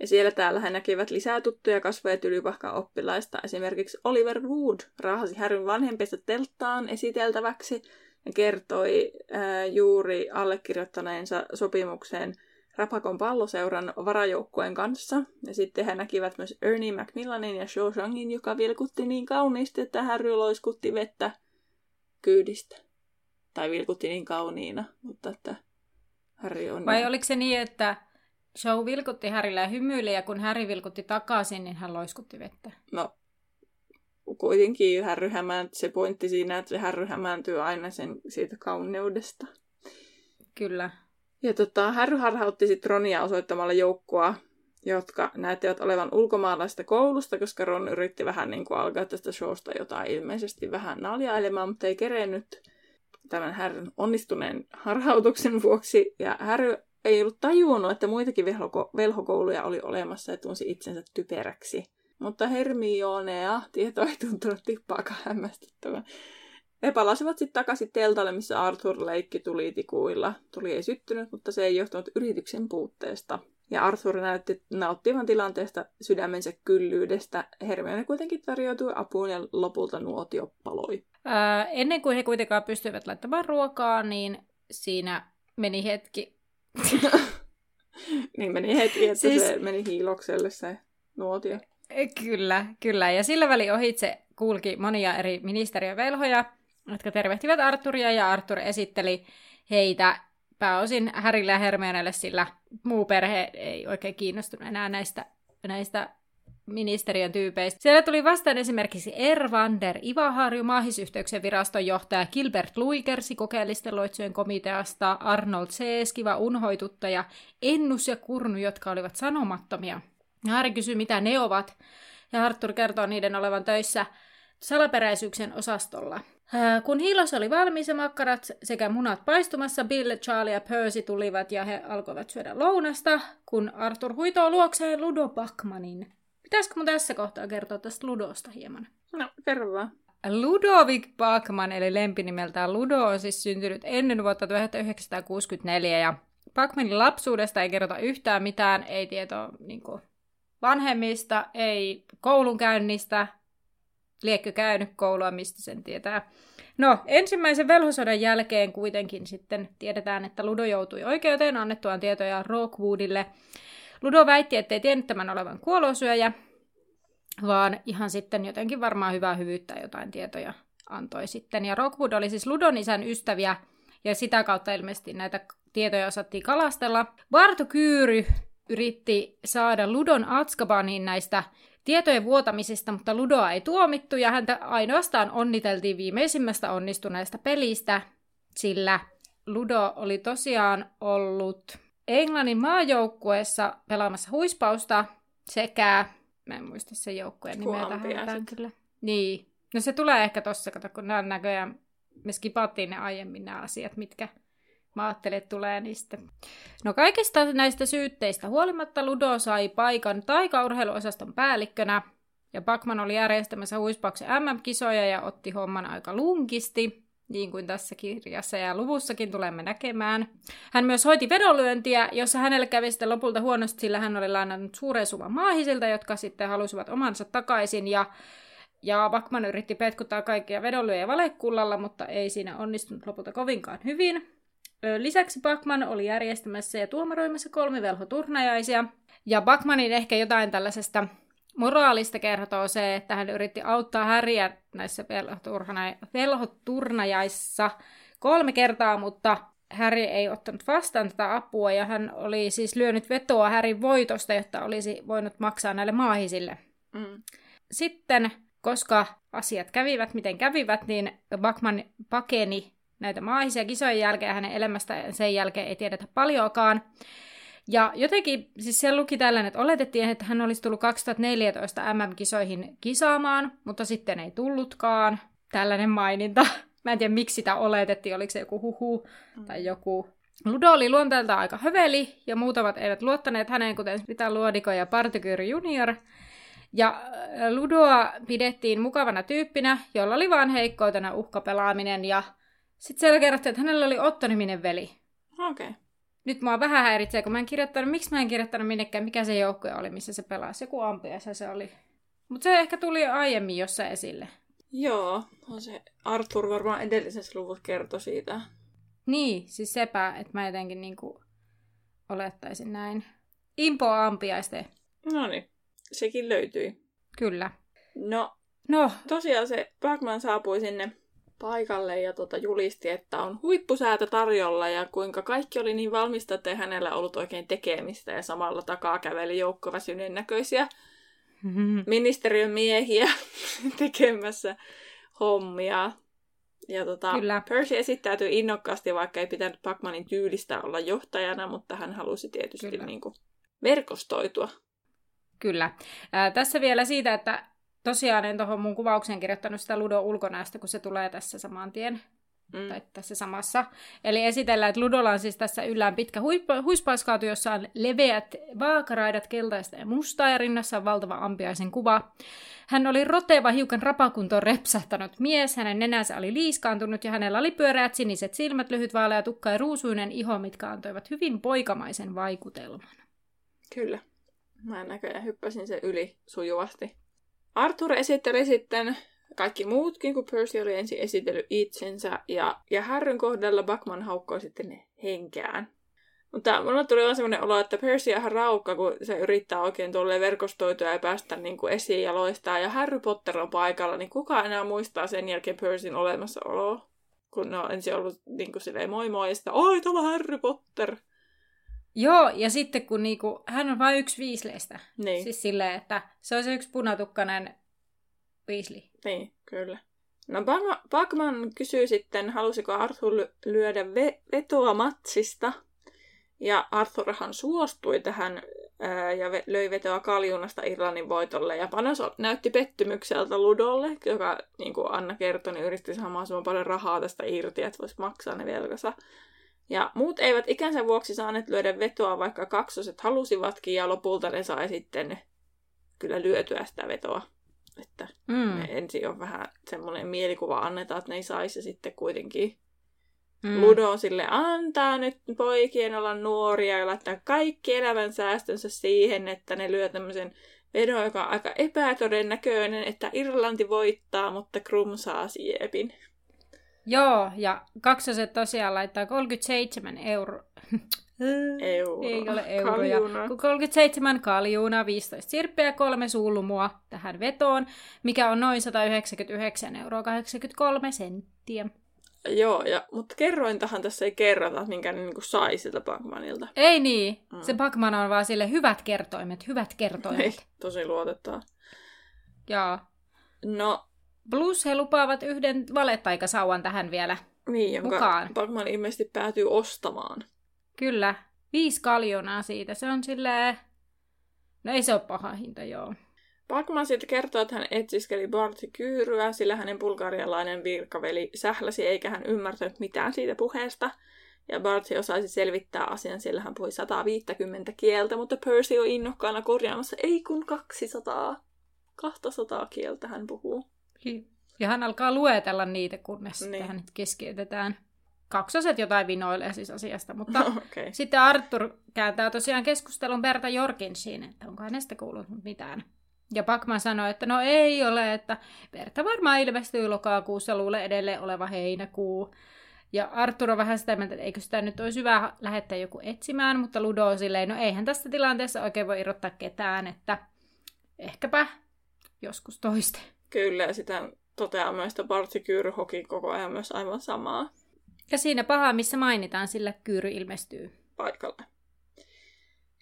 Ja siellä täällä he näkivät lisää tuttuja kasvoja tylypahkan oppilaista. Esimerkiksi Oliver Wood raahasi Härryn vanhempista telttaan esiteltäväksi ja kertoi ää, juuri allekirjoittaneensa sopimukseen Rapakon palloseuran varajoukkueen kanssa. Ja sitten he näkivät myös Ernie Macmillanin ja Shao Shangin, joka vilkutti niin kauniisti, että Harry loiskutti vettä kyydistä. Tai vilkutti niin kauniina, mutta että Harry on... Vai oliko se niin, että Show vilkutti Härille ja hymyili, ja kun Häri vilkutti takaisin, niin hän loiskutti vettä? No, kuitenkin Harry hämään, se pointti siinä, että se Harry hämääntyy aina sen siitä kauneudesta. Kyllä. Ja tota, Harry harhautti sitten Ronia osoittamalla joukkoa, jotka näyttivät olevan ulkomaalaista koulusta, koska Ron yritti vähän niin kuin alkaa tästä showsta jotain ilmeisesti vähän naljailemaan, mutta ei kerennyt tämän Harryn onnistuneen harhautuksen vuoksi. Ja Harry ei ollut tajunnut, että muitakin velhoko- velhokouluja oli olemassa ja tunsi itsensä typeräksi. Mutta Hermionea tieto ei tuntunut tippaakaan hämmästyttävän. He palasivat sitten takaisin teltalle, missä Arthur leikki tuli tikuilla. Tuli ei syttynyt, mutta se ei johtunut yrityksen puutteesta. Ja Arthur näytti nauttivan tilanteesta sydämensä kyllyydestä. Hermione kuitenkin tarjoutui apuun ja lopulta nuotio paloi. Ennen kuin he kuitenkaan pystyivät laittamaan ruokaa, niin siinä meni hetki. niin meni hetki, että Siis- siis... se meni hiilokselle se nuotio. Kyllä, kyllä. Ja sillä väli ohitse kulki monia eri ministeriövelhoja, jotka tervehtivät Arturia, ja Artur esitteli heitä pääosin Härille ja Hermionelle, sillä muu perhe ei oikein kiinnostunut enää näistä, näistä ministeriön tyypeistä. Siellä tuli vastaan esimerkiksi Ervander Ivaharju, maahisyhteyksien viraston johtaja Gilbert Luikersi kokeellisten loitsujen komiteasta, Arnold Seeskiva, unhoituttaja, Ennus ja Kurnu, jotka olivat sanomattomia. Harry kysyy, mitä ne ovat, ja Arthur kertoo niiden olevan töissä salaperäisyyksien osastolla. Kun hiilos oli valmis ja makkarat sekä munat paistumassa, Bill, Charlie ja Percy tulivat ja he alkoivat syödä lounasta, kun Arthur huitoo luokseen Ludo Bachmanin. Pitäisikö mun tässä kohtaa kertoa tästä Ludosta hieman? No, kerro vaan. Ludovic Bachman, eli lempinimeltään Ludo, on siis syntynyt ennen vuotta 1964, ja Bachmanin lapsuudesta ei kerrota yhtään mitään, ei tietoa niin kuin, vanhemmista, ei koulunkäynnistä, liekkö käynyt koulua, mistä sen tietää. No, ensimmäisen velhosodan jälkeen kuitenkin sitten tiedetään, että Ludo joutui oikeuteen annettuaan tietoja Rockwoodille. Ludo väitti, ettei tiennyt tämän olevan kuolosyöjä, vaan ihan sitten jotenkin varmaan hyvää hyvyyttä jotain tietoja antoi sitten. Ja Rockwood oli siis Ludon isän ystäviä, ja sitä kautta ilmeisesti näitä tietoja osattiin kalastella. Barto Kyyry yritti saada Ludon Atskabaniin näistä tietojen vuotamisesta, mutta Ludoa ei tuomittu ja häntä ainoastaan onniteltiin viimeisimmästä onnistuneesta pelistä, sillä Ludo oli tosiaan ollut Englannin maajoukkueessa pelaamassa huispausta sekä, mä en muista sen joukkueen nimeä tähän kyllä. Niin, no se tulee ehkä tossa, kato, kun nämä näköjään, me skipattiin ne aiemmin nämä asiat, mitkä Mä ajattelin, että tulee niistä. No kaikista näistä syytteistä huolimatta Ludo sai paikan taikaurheiluosaston päällikkönä, ja Bakman oli järjestämässä huispauksen MM-kisoja ja otti homman aika lunkisti, niin kuin tässä kirjassa ja luvussakin tulemme näkemään. Hän myös hoiti vedonlyöntiä, jossa hänelle kävi sitten lopulta huonosti, sillä hän oli lainannut suuren suvan maahisilta, jotka sitten halusivat omansa takaisin, ja ja Bakman yritti petkuttaa kaikkia vedonlyöjä valekullalla, mutta ei siinä onnistunut lopulta kovinkaan hyvin. Lisäksi Bachman oli järjestämässä ja tuomaroimassa kolmivelhoturnajaisia. Ja Bachmanin ehkä jotain tällaisesta moraalista kertoo se, että hän yritti auttaa Häriä näissä velhoturnajaissa kolme kertaa, mutta Häri ei ottanut vastaan tätä apua ja hän oli siis lyönyt vetoa Härin voitosta, jotta olisi voinut maksaa näille maahisille. Mm. Sitten, koska asiat kävivät miten kävivät, niin Bachman pakeni näitä maahisia kisojen jälkeen, hänen elämästä sen jälkeen ei tiedetä paljoakaan. Ja jotenkin, siis se luki tällainen, että oletettiin, että hän olisi tullut 2014 MM-kisoihin kisaamaan, mutta sitten ei tullutkaan. Tällainen maininta. Mä en tiedä, miksi sitä oletettiin, oliko se joku huhu tai joku. Ludo oli luonteeltaan aika höveli, ja muutamat eivät luottaneet häneen, kuten Rita Luodiko ja Partykyri Junior. Ja äh, Ludoa pidettiin mukavana tyyppinä, jolla oli vain heikkoutena uhkapelaaminen ja sitten siellä kerrottiin, että hänellä oli Otto-niminen veli. Okei. Okay. Nyt mua vähän häiritsee, kun mä en kirjoittanut, miksi mä en kirjoittanut minnekään, mikä se joukkue oli, missä se pelasi. Joku ampiaisa se oli. Mutta se ehkä tuli aiemmin jossain esille. Joo, on se Arthur varmaan edellisessä luvussa kertoi siitä. Niin, siis sepä, että mä jotenkin niinku olettaisin näin. Impo ampiaiste. No niin, sekin löytyi. Kyllä. No, no. tosiaan se Bagman saapui sinne paikalle ja tota, julisti, että on huippusäätö tarjolla ja kuinka kaikki oli niin valmista, että ei hänellä ollut oikein tekemistä ja samalla takaa käveli joukko väsyneen näköisiä ministeriön miehiä tekemässä hommia. Ja tota, Kyllä. Percy esittäytyi innokkaasti, vaikka ei pitänyt Pacmanin tyylistä olla johtajana, mutta hän halusi tietysti niin kuin verkostoitua. Kyllä. Ää, tässä vielä siitä, että tosiaan en tuohon mun kuvaukseen kirjoittanut sitä Ludo ulkonäöstä, kun se tulee tässä saman tien. Mm. Tai tässä samassa. Eli esitellään, että Ludolla on siis tässä yllään pitkä huippa, huispauskaatu, jossa on leveät vaakaraidat keltaista ja mustaa ja rinnassa on valtava ampiaisen kuva. Hän oli roteva, hiukan rapakuntoon repsahtanut mies, hänen nenänsä oli liiskaantunut ja hänellä oli pyöreät siniset silmät, lyhyt vaalea tukka ja ruusuinen iho, mitkä antoivat hyvin poikamaisen vaikutelman. Kyllä. Mä näköjään hyppäsin se yli sujuvasti. Arthur esitteli sitten kaikki muutkin, kun Percy oli ensin esitellyt itsensä, ja, ja Harryn kohdalla Buckman haukkoi sitten henkeään. Mutta mulla tuli vaan semmoinen olo, että Percy on ihan raukka, kun se yrittää oikein tuolle verkostoitua ja päästä niin kuin esiin ja loistaa. Ja Harry Potter on paikalla, niin kuka enää muistaa sen jälkeen Percyn olemassaoloa? Kun ne on ensin ollut niin kuin silleen moi moi ja sitten, oi tuolla Harry Potter. Joo, ja sitten kun niinku, hän on vain yksi viisleistä. Niin, Siis silleen, että se on se yksi punatukkainen Weasley. niin kyllä. No Bag- Bagman kysyy sitten, halusiko Arthur ly- lyödä ve- vetoa matsista. Ja Arthurhan suostui tähän ää, ja ve- löi vetoa kaljunasta Irlannin voitolle. Ja Panos näytti pettymykseltä Ludolle, joka, niin kuin Anna kertoi, niin yritti saada mahdollisimman paljon rahaa tästä irti, että voisi maksaa ne velkansa. Ja muut eivät ikänsä vuoksi saaneet lyödä vetoa, vaikka kaksoset halusivatkin, ja lopulta ne sai sitten kyllä lyötyä sitä vetoa. Että Mm. me ensin on vähän semmoinen mielikuva annetaan, että ne ei saisi ja sitten kuitenkin Mm. Ludo sille antaa nyt poikien olla nuoria ja laittaa kaikki elämän säästönsä siihen, että ne lyö tämmöisen vedon, joka on aika epätodennäköinen, että Irlanti voittaa, mutta Krum saa siepin. Joo, ja kaksoset tosiaan laittaa 37 euro. Euroa. Ei ole euroja. Kaljuna. Kun 37 kaljuuna, 15 sirppiä ja kolme sulmua tähän vetoon, mikä on noin 199 euroa 83 senttiä. Joo, ja, mutta kerrointahan tässä ei kerrota, minkä ne niinku sai siltä Bankmanilta. Ei niin, Mm. se Pacman on vaan sille hyvät kertoimet, hyvät Ei, kertoimet. tosi luotettava. Ja No, plus he lupaavat yhden valettaikasauvan tähän vielä. niin, jonka Mukaan. Bagman ilmeisesti päätyy ostamaan. Kyllä, viisi kaljonaa siitä. Se on silleen... No ei se ole paha hinta, joo. Bagman sitten kertoo, että hän etsiskeli Barti Kyyryä, sillä hänen bulgarialainen virkaveli sähläsi eikä hän ymmärtänyt mitään siitä puheesta. Ja Barty osaisi selvittää asian, sillä hän puhui 150 kieltä, mutta Percy on innokkaana korjaamassa, ei kun 200. 200 kieltä hän puhuu. Ja hän alkaa luetella niitä, kunnes Niin. tähän nyt keskeytetään. Kaksoset jotain vinoilee siis asiasta, mutta. Okay. sitten Arthur kääntää tosiaan keskustelun Berta Jorgensiin, että onko hänestä kuullut mitään. Ja Pacman sanoi, että no ei ole, että Berta varmaan ilmestyy lokakuussa, luulee edelleen oleva heinäkuu. Ja Arthur on vähän sitä mieltä, että eikö sitä nyt olisi hyvä lähettää joku etsimään, mutta Ludo on silleen, no eihän tässä tilanteessa oikein voi irrottaa ketään, että ehkäpä joskus toiste. Kyllä, ja sitä toteaa myös, että Barty Kyyry hoki koko ajan myös aivan samaa Ja siinä paha, missä mainitaan, sillä kyyry ilmestyy. paikalle.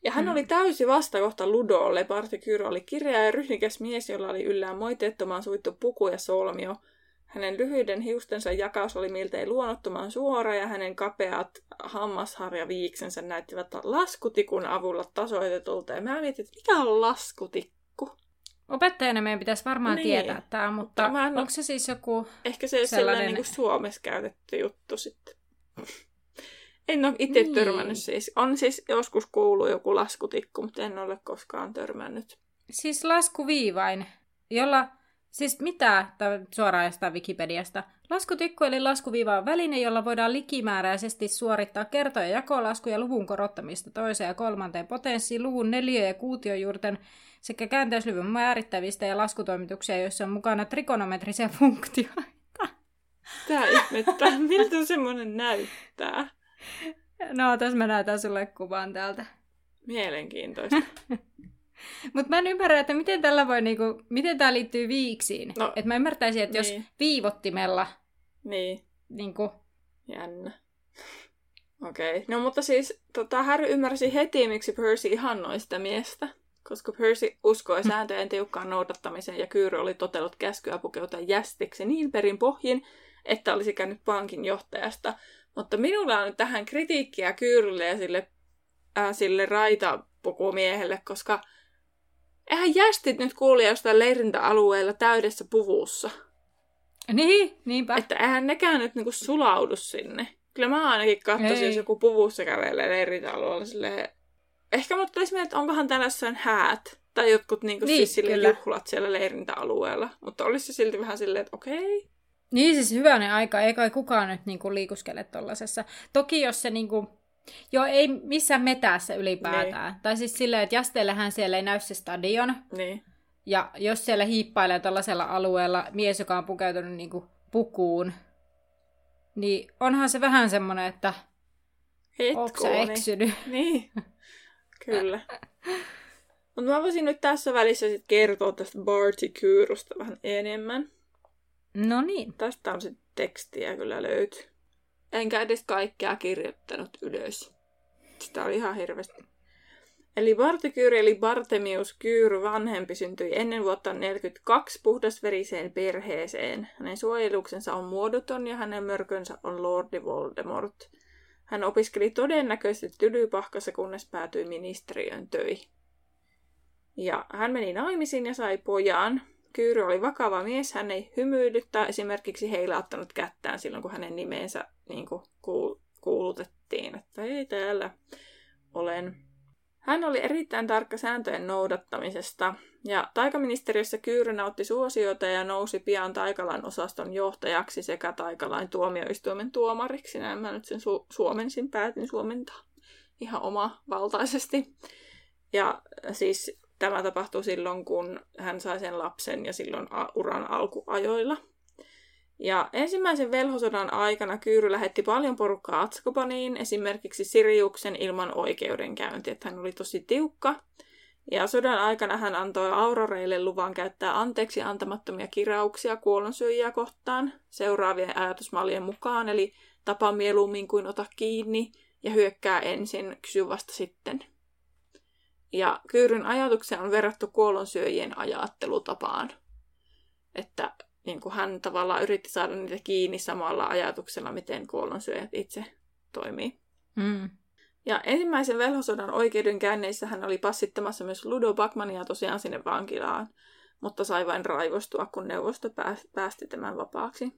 Ja hän Mm. oli täysi vastakohta Ludolle. Barty Kyyry oli kireä ja ryhdikäs mies, jolla oli yllään moiteettoman suittu puku ja solmio. Hänen lyhyiden hiustensa jakaus oli miltei luonnottoman suora ja hänen kapeat hammasharjaviiksensä näyttivät laskutikun avulla tasoitetulta. Ja mä mietin, että mikä on laskutikku? Opettajana meidän pitäisi varmaan Niin. tietää tämä, mutta Mutta mä en onko se siis joku... Ehkä se Sellainen- sellainen niin Suomessa käytetty juttu sitten. En ole itse Niin. törmännyt siis. On siis joskus kuullut joku laskutikku, mutta en ole koskaan törmännyt. Siis laskuviivain, jolla... Siis mitä, tämä suoraan jostain Wikipediasta. Laskutikku eli laskuviiva on väline, jolla voidaan likimääräisesti suorittaa kerto- ja jakolaskuja luvun korottamista toiseen ja kolmanteen potenssiin, luvun neliö- ja kuutiojuurten sekä käänteisluvun määrittävistä ja laskutoimituksia, joissa on mukana trikonometrisia funktioita. Tää ihmettää, miltä semmoinen näyttää. No, tässä mä näytän sulle kuvan täältä. Mielenkiintoista. Mutta mä en ymmärrä, että miten tällä voi niinku, miten tämä liittyy viiksiin. No, että mä ymmärtäisin, että niin. niin. jos viivottimella niin, niinku, jännä. Okei. Okay. No mutta siis tota, Harry ymmärsi heti, miksi Percy ihannoi sitä miestä. Koska Percy uskoi sääntöjen tiukkaan noudattamiseen ja Kyyry oli totellut käskyä pukeutua jästiksi niin perin pohjin, että olisi käynyt pankin johtajasta. Mutta minulla on nyt tähän kritiikkiä Kyyrylle ja sille, äh, sille raitapukumiehelle, koska eihän jästit nyt kuule jostain leirintäalueella täydessä puvussa. niin, niinpä. Että eihän nekään nyt niinku sulaudu sinne. Kyllä mä ainakin katsoisin, jos joku puvussa kävelee leirintäalueella silleen... Ehkä mut tulisi mieleen, että onkohan täällä jossain häät. Tai jotkut niinku Niin, siis kyllä. juhlat siellä leirintäalueella. Mutta olisi se silti vähän silleen, että okei. Niin siis hyvänen aika, ei kai kukaan nyt niinku liikuskele tollasessa. Toki jos se niinku, joo ei missään metässä ylipäätään. Niin. Tai siis silleen, että jasteellähän siellä ei näy se stadion. Niin. Ja jos siellä hiippailee tällaisella alueella mies, joka on pukeutunut niinku pukuun, niin onhan se vähän semmoinen, että Onko sä eksynyt? Niin, kyllä. Mutta mä voisin nyt tässä välissä sit kertoa tästä Barty Kyyrusta vähän enemmän. No niin. Tästä on sitten tekstiä kyllä löytyy. Enkä edes kaikkea kirjoittanut ylös. Sitä oli ihan hirveästi. Eli Bartikyyri eli Bartemius Kyyry vanhempi syntyi ennen vuotta 1942 puhdasveriseen perheeseen. Hänen suojeluksensa on muodoton ja hänen mörkönsä on Lordi Voldemort. Hän opiskeli todennäköisesti Tylypahkassa, kunnes päätyi ministeriön töihin. Ja hän meni naimisiin ja sai pojan. Kyyry oli vakava mies, hän ei hymyillyt tai esimerkiksi heilauttanut kättään silloin, kun hänen nimensä niin kuin, kuulutettiin, että ei täällä olen. Hän oli erittäin tarkka sääntöjen noudattamisesta, ja taikaministeriössä Kyyry nautti suosiota ja nousi pian Taikalain osaston johtajaksi sekä Taikalain tuomioistuimen tuomariksi. Näin mä nyt sen su- suomensin, päätin suomentaa ihan oma valtaisesti. Ja siis tämä tapahtui silloin, kun hän sai sen lapsen ja silloin uran alkuajoilla. Ja ensimmäisen velhosodan aikana Kyyry lähetti paljon porukkaa Atskobaniin, esimerkiksi Siriuksen ilman oikeudenkäyntiä, että hän oli tosi tiukka. Ja sodan aikana hän antoi Auroreille luvan käyttää anteeksi antamattomia kirauksia kuolonsyöjiä kohtaan seuraavien ajatusmallien mukaan, eli tapa mieluummin kuin ota kiinni ja hyökkää ensin, kysy vasta sitten. Ja Kyyryn ajatuksia on verrattu kuolonsyöjien ajattelutapaan. Että niin kuin hän tavallaan yritti saada niitä kiinni samalla ajatuksella, miten kuollonsyöjät itse toimii. Mm. Ja ensimmäisen velhosodan oikeudenkäynneissä hän oli passittamassa myös Ludo Bakmania tosiaan sinne vankilaan, mutta sai vain raivostua, kun neuvosto päästi tämän vapaaksi.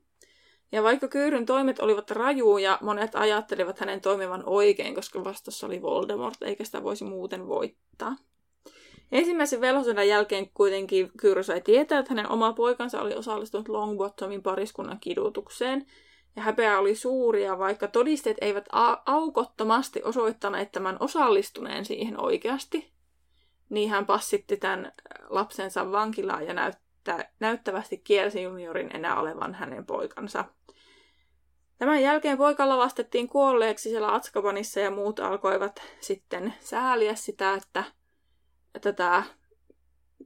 Ja vaikka Kyyryn toimet olivat rajuja, monet ajattelivat hänen toimivan oikein, koska vastassa oli Voldemort, eikä sitä voisi muuten voittaa. Ensimmäisen velhosodan jälkeen kuitenkin Kyyry sai tietää, että hänen oma poikansa oli osallistunut Longbottomin pariskunnan kidutukseen. Ja häpeä oli suuria, vaikka todisteet eivät aukottomasti osoittaneet tämän osallistuneen siihen oikeasti. Niin hän passitti tämän lapsensa vankilaan ja näyttä, näyttävästi kielsi juniorin enää olevan hänen poikansa. Tämän jälkeen poika lavastettiin kuolleeksi siellä Atskabanissa ja muut alkoivat sitten sääliä sitä, että tätä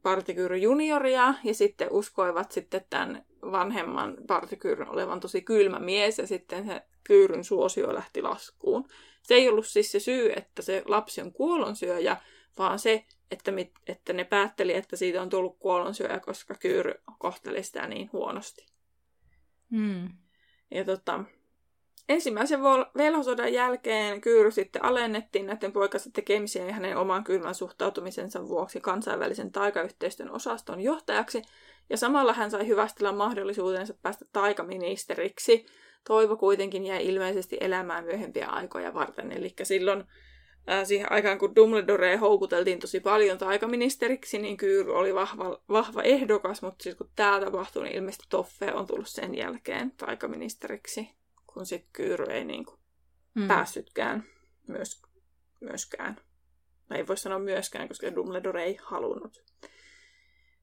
Partikyry junioria ja sitten uskoivat sitten tämän vanhemman Partikyyryn olevan tosi kylmä mies ja sitten se kyyryn suosio lähti laskuun. Se ei ollut siis se syy, että se lapsi on kuolonsyöjä, vaan se, että, mit, että ne päätteli, että siitä on tullut kuolonsyöjä, koska kyyry kohteli sitä niin huonosti. Hmm. Ja tota, Ensimmäisen velhosodan jälkeen Kyyry sitten alennettiin näiden poikansa tekemiseen ja hänen oman kylmän suhtautumisensa vuoksi kansainvälisen taikayhteistyön osaston johtajaksi, ja samalla hän sai hyvästellä mahdollisuutensa päästä taikaministeriksi. Toivo kuitenkin jäi ilmeisesti elämään myöhempiä aikoja varten, eli silloin äh, siihen aikaan, kun Dumbledore houkuteltiin tosi paljon taikaministeriksi, niin Kyyry oli vahva, vahva ehdokas, mutta siis kun tämä tapahtui, niin ilmeisesti Toffe on tullut sen jälkeen taikaministeriksi kun sitten Kyyry ei niin kuin mm. päässytkään myös, myöskään. No ei voi sanoa myöskään, koska Dumbledore ei halunnut.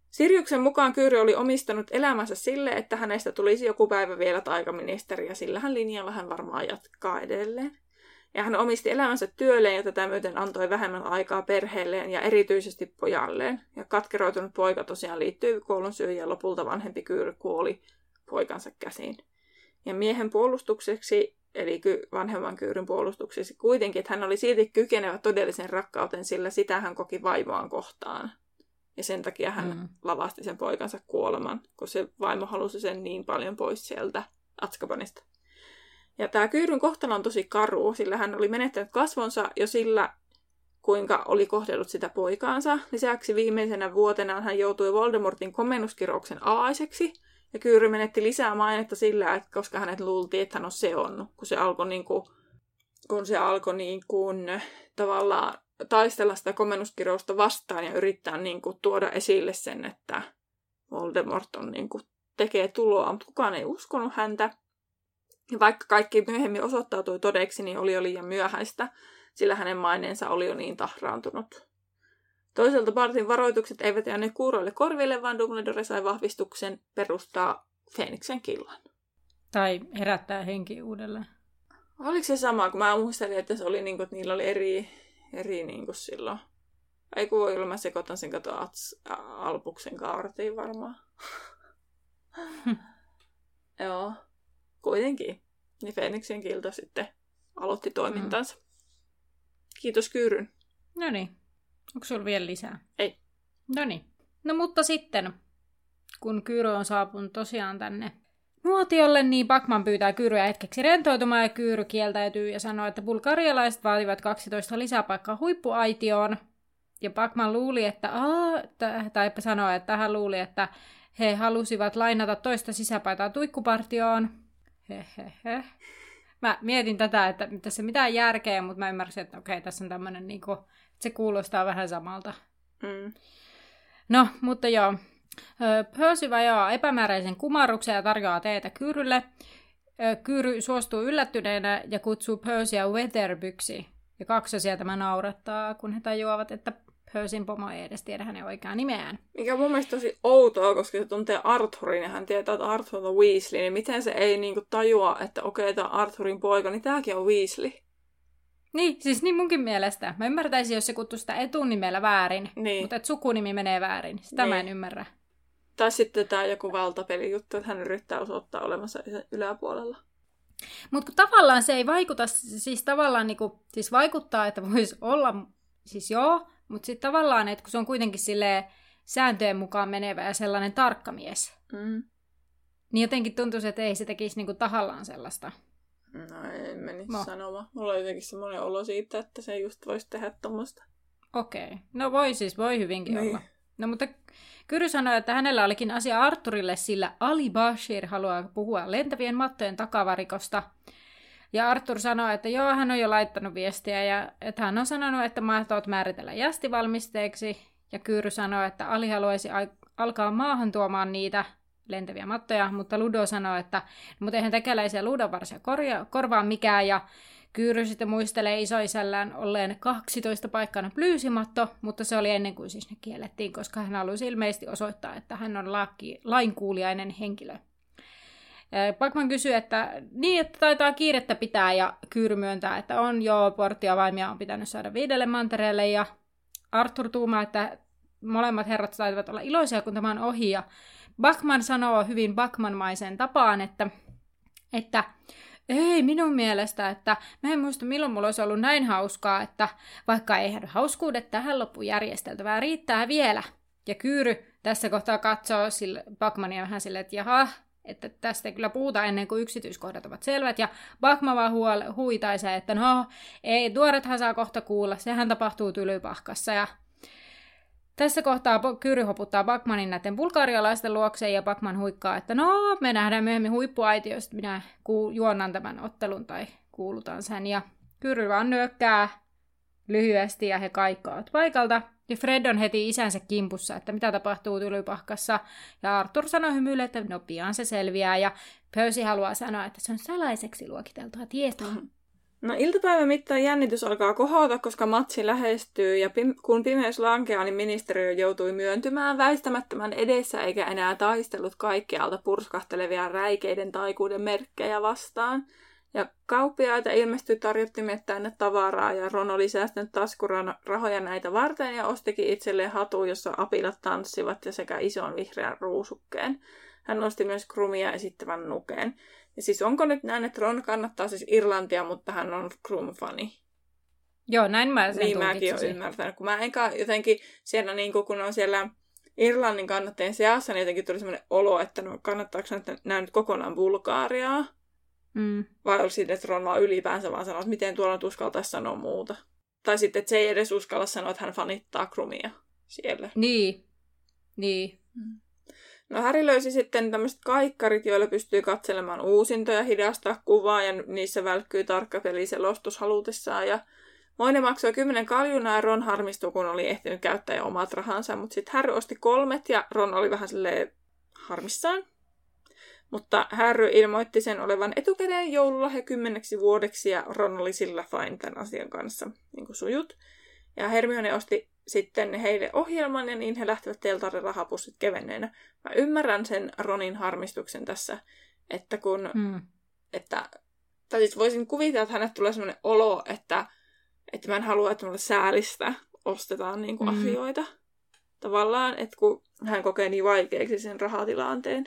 Sirjuksen mukaan Kyyry oli omistanut elämänsä sille, että hänestä tulisi joku päivä vielä taikaministeri, ja sillä hän linjalla hän varmaan jatkaa edelleen. Ja hän omisti elämänsä työlleen ja tätä myöten antoi vähemmän aikaa perheelleen ja erityisesti pojalleen. Ja katkeroitunut poika tosiaan liittyi kuollonsyöjiin ja lopulta vanhempi Kyyry kuoli poikansa käsiin. Ja miehen puolustukseksi, eli vanhemman kyyryn puolustukseksi kuitenkin, että hän oli silti kykenevä todellisen rakkauteen, sillä sitä hän koki vaimoaan kohtaan. Ja sen takia hän mm. lavasti sen poikansa kuoleman, kun se vaimo halusi sen niin paljon pois sieltä Atskabanista. Ja tämä Kyyryn kohtalo on tosi karu, sillä hän oli menettänyt kasvonsa jo sillä, kuinka oli kohdellut sitä poikaansa. Lisäksi viimeisenä vuotena hän joutui Voldemortin komennuskirouksen alaiseksi – ja Kyyry menetti lisää mainetta sillä, että koska hänet luultiin, että hän on seonnut, kun se alkoi niin kuin, kun se alkoi niin kuin, tavallaan taistella sitä komennuskirousta vastaan ja yrittää niin kuin, tuoda esille sen, että Voldemort on, niin kuin, tekee tuloa, mutta kukaan ei uskonut häntä. Ja vaikka kaikki myöhemmin osoittautui todeksi, niin oli jo liian myöhäistä, sillä hänen maineensa oli jo niin tahraantunut. Toisaalta Bartin varoitukset eivät jääneet kuuroille korville, vaan Dumbledore sai vahvistuksen perustaa Feeniksen killan. Tai herättää henki uudelleen. Oliko se sama, kun mä muistelin, että se oli niin kuin, että niillä oli eri, eri niin kuin silloin. Ei kun voi olla, mä sekoitan sen kato Ats, Alpuksen kaartiin varmaan. Joo, kuitenkin. Niin Fenixin kilto sitten aloitti toimintansa. Mm. Kiitos Kyyryn. No niin. Onko sulla vielä lisää? Ei. No niin. No mutta sitten, kun Kyyry on saapunut tosiaan tänne nuotiolle, niin Bakman pyytää Kyyryä hetkeksi rentoitumaan ja Kyyry kieltäytyy ja sanoo, että bulgarialaiset vaativat 12 lisäpaikkaa huippuaitioon. Ja Bakman luuli, että aa, tai sanoi, että hän luuli, että he halusivat lainata toista sisäpaitaa tuikkupartioon. Hehehe. Mä mietin tätä, että tässä ei mitään järkeä, mutta mä ymmärsin, että okei, tässä on tämmöinen, niin kuin, se kuulostaa vähän samalta. Mm. No, mutta joo. Percy vajaa epämääräisen kumarruksen ja tarjoaa teetä Kyyrylle. Kyyry suostuu yllättyneenä ja kutsuu Percyä Weatherbyksi. Ja kaksi sieltä tämä naurattaa, kun he tajuavat, että Percyn pomo ei edes tiedä hänen oikeaa nimeään. Mikä on mun mielestä tosi outoa, koska se tuntee Arthurin ja hän tietää, että Arthur on Weasley, niin miten se ei niinku tajua, että okei, tämä Arthurin poika, niin tämäkin on Weasley. Niin, siis niin munkin mielestä. Mä ymmärtäisin, jos se kutsuu sitä etunimellä väärin, niin. mutta että sukunimi menee väärin. Sitä niin. mä en niin. ymmärrä. Tai sitten tämä joku valtapelijuttu, että hän yrittää osoittaa olemassa yläpuolella. Mutta tavallaan se ei vaikuta, siis tavallaan niinku, siis vaikuttaa, että voisi olla, siis joo, mutta sitten tavallaan, että kun se on kuitenkin sille sääntöjen mukaan menevä ja sellainen tarkka mies, mm. niin jotenkin tuntuu, että ei se tekisi niinku tahallaan sellaista. No en menisi no. sanomaan. Mulla on jotenkin semmoinen olo siitä, että se just voisi tehdä tuommoista. Okei. Okay. No voi siis, voi hyvinkin niin. olla. No mutta Kyry sanoi, että hänellä olikin asia Arturille, sillä Ali Bashir haluaa puhua lentävien mattojen takavarikosta. Ja Arthur sanoi, että joo, hän on jo laittanut viestiä ja että hän on sanonut, että matot määritellä jästivalmisteeksi. Ja Kyry sanoi, että Ali haluaisi alkaa maahan tuomaan niitä lentäviä mattoja, mutta Ludo sanoi, että mutta eihän tekeläisiä Ludon varsia korja- korvaa mikään ja Kyyry sitten muistelee isoisällään olleen 12 paikkana plyysimatto, mutta se oli ennen kuin siis ne kiellettiin, koska hän halusi ilmeisesti osoittaa, että hän on laki, lainkuuliainen henkilö. Pakman kysyy, että niin, että taitaa kiirettä pitää ja Kyyry myöntää, että on jo porttia vaimia on pitänyt saada viidelle mantereelle ja Arthur tuumaa, että molemmat herrat taitavat olla iloisia, kun tämä on ohi ja Bakman sanoo hyvin Bakmanmaiseen tapaan, että, että ei minun mielestä, että mä en muista milloin mulla olisi ollut näin hauskaa, että vaikka eihän hauskuudet tähän loppuun järjesteltävää, riittää vielä. Ja Kyyry tässä kohtaa katsoo sille, Bakmania vähän silleen, että jaha, että tästä ei kyllä puhuta ennen kuin yksityiskohdat ovat selvät. Ja Bakma vaan huol- huitaisee, että no, ei, tuorethan saa kohta kuulla, sehän tapahtuu tylypahkassa. Ja tässä kohtaa Kyry hoputtaa Bakmanin näiden bulgarialaisten luokseen ja Bakman huikkaa, että no, me nähdään myöhemmin huippuaitiosta, minä ku- juonnan tämän ottelun tai kuulutan sen. Ja Kyry vaan nyökkää lyhyesti ja he kaikkaavat paikalta. Ja Fred on heti isänsä kimpussa, että mitä tapahtuu tylypahkassa. Ja Arthur sanoi hymyille, että no pian se selviää. Ja Percy haluaa sanoa, että se on salaiseksi luokiteltua tietoa. No iltapäivän mittaan jännitys alkaa kohota, koska matsi lähestyy ja pim- kun pimeys lankeaa, niin ministeriö joutui myöntymään väistämättömän edessä eikä enää taistellut kaikkialta purskahtelevia räikeiden taikuuden merkkejä vastaan. Ja kauppiaita ilmestyi tarjottimet tänne tavaraa ja Ron oli säästänyt taskurahoja näitä varten ja ostikin itselleen hatu, jossa apilat tanssivat ja sekä ison vihreän ruusukkeen. Hän nosti myös krumia esittävän nukeen. Ja siis onko nyt näin, että Ron kannattaa siis Irlantia, mutta hän on Krum-fani? Joo, näin mä sen Niin mäkin olen ymmärtänyt. Kun mä enkä jotenkin siellä, niin kun on siellä Irlannin kannattajien seassa, niin jotenkin tuli sellainen olo, että no, kannattaako nämä nyt kokonaan Bulgaariaa? Mm. Vai olisi sitten, että Ron vaan ylipäänsä vaan sanoo, että miten tuolla nyt uskaltaisi sanoa muuta. Tai sitten, että se ei edes uskalla sanoa, että hän fanittaa Krumia siellä. Niin. Niin. Mm. No Häri löysi sitten tämmöiset kaikkarit, joilla pystyy katselemaan uusintoja, hidastaa kuvaa ja niissä välkkyy tarkka peliselostus halutessaan. Ja Moine maksoi 10 kaljunaa ja Ron harmistui, kun oli ehtinyt käyttää jo omat rahansa, mutta sitten Harry osti kolmet ja Ron oli vähän silleen harmissaan. Mutta Harry ilmoitti sen olevan etukäteen joululahja kymmeneksi vuodeksi ja Ron oli sillä fine tämän asian kanssa, niin kuin sujut. Ja Hermione osti sitten heille ohjelman ja niin he lähtevät teltarin rahapussit kevenneenä. Mä ymmärrän sen Ronin harmistuksen tässä, että kun, hmm. että tai siis voisin kuvitella, että hänet tulee sellainen olo, että, että mä en halua, että mulle säälistä ostetaan niin kuin mm. asioita. Tavallaan, että kun hän kokee niin vaikeaksi sen rahatilanteen,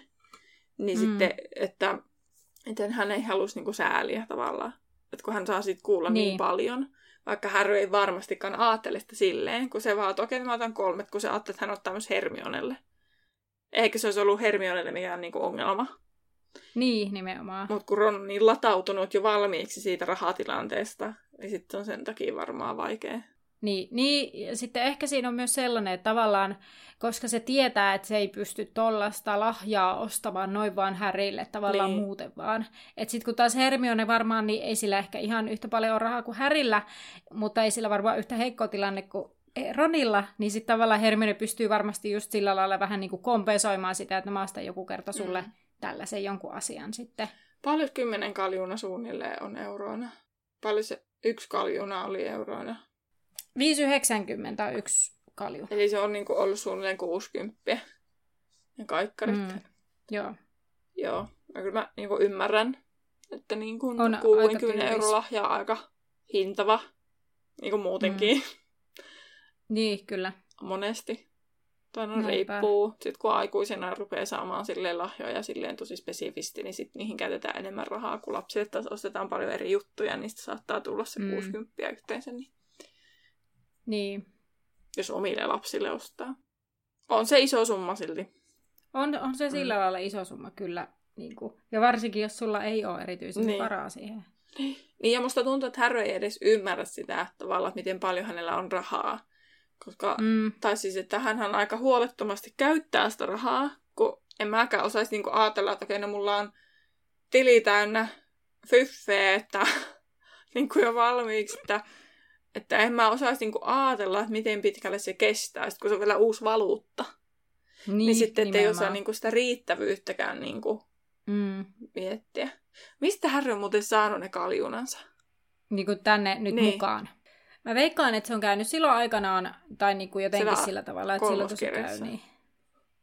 niin mm. sitten, että, että hän ei halus niin kuin sääliä tavallaan. Että kun hän saa siitä kuulla niin, niin paljon, vaikka Harry ei varmastikaan ajattele sitä silleen, kun se vaan, että okei, mä otan kolmet, kun se ajattelee, että hän ottaa myös Hermionelle. Eikä se olisi ollut Hermionelle mikään niin kuin ongelma. Niin, nimenomaan. Mutta kun Ron on niin latautunut jo valmiiksi siitä rahatilanteesta, niin sitten on sen takia varmaan vaikea. Niin, niin sitten ehkä siinä on myös sellainen, että tavallaan, koska se tietää, että se ei pysty tollasta lahjaa ostamaan noin vaan Härille tavallaan niin. muuten vaan. Että sitten kun taas Hermione varmaan, niin ei sillä ehkä ihan yhtä paljon ole rahaa kuin Härillä, mutta ei sillä varmaan yhtä heikko tilanne kuin Ronilla, niin sitten tavallaan Hermione pystyy varmasti just sillä lailla vähän niin kuin kompensoimaan sitä, että mä ostan joku kerta sulle mm. tällaisen jonkun asian sitten. Paljon kymmenen kaljuna suunnilleen on euroina? Paljon se yksi kaljuna oli euroina? 5,91 kalju. Eli se on niinku ollut suunnilleen 60. Ja kaikkarit. Mm, joo. Joo. Ja kyllä mä niinku ymmärrän, että niinku on 60 euro lahja on aika hintava. Niinku muutenkin. Mm. Niin, kyllä. Monesti. Tai no riippuu. Sitten kun aikuisena rupeaa saamaan silleen lahjoja silleen tosi spesifisti, niin sitten niihin käytetään enemmän rahaa kuin lapsille. Taas ostetaan paljon eri juttuja, niin saattaa tulla se mm. 60 yhteensä. Niin niin. Jos omille lapsille ostaa. On se iso summa silti. On, on se sillä mm. lailla iso summa kyllä. Niin kuin. Ja varsinkin, jos sulla ei ole erityisesti niin. varaa siihen. Niin, ja musta tuntuu, että Harry ei edes ymmärrä sitä tavallaan, että miten paljon hänellä on rahaa. Koska, mm. tai siis, että hän aika huolettomasti käyttää sitä rahaa, kun en mäkään osaisi niinku ajatella, että okei, no mulla on tili täynnä fyffeä, että niin kuin jo valmiiksi, että että en mä osaisi niinku ajatella, että miten pitkälle se kestää, sit kun se on vielä uusi valuutta. Niin, niin sitten ei osaa niinku sitä riittävyyttäkään niinku mm. miettiä. Mistä Harry on muuten saanut ne kaljunansa? Niin kuin tänne nyt niin. mukaan. Mä veikkaan, että se on käynyt silloin aikanaan, tai niin kuin jotenkin sillä, sillä tavalla, että silloin kun se käy, niin...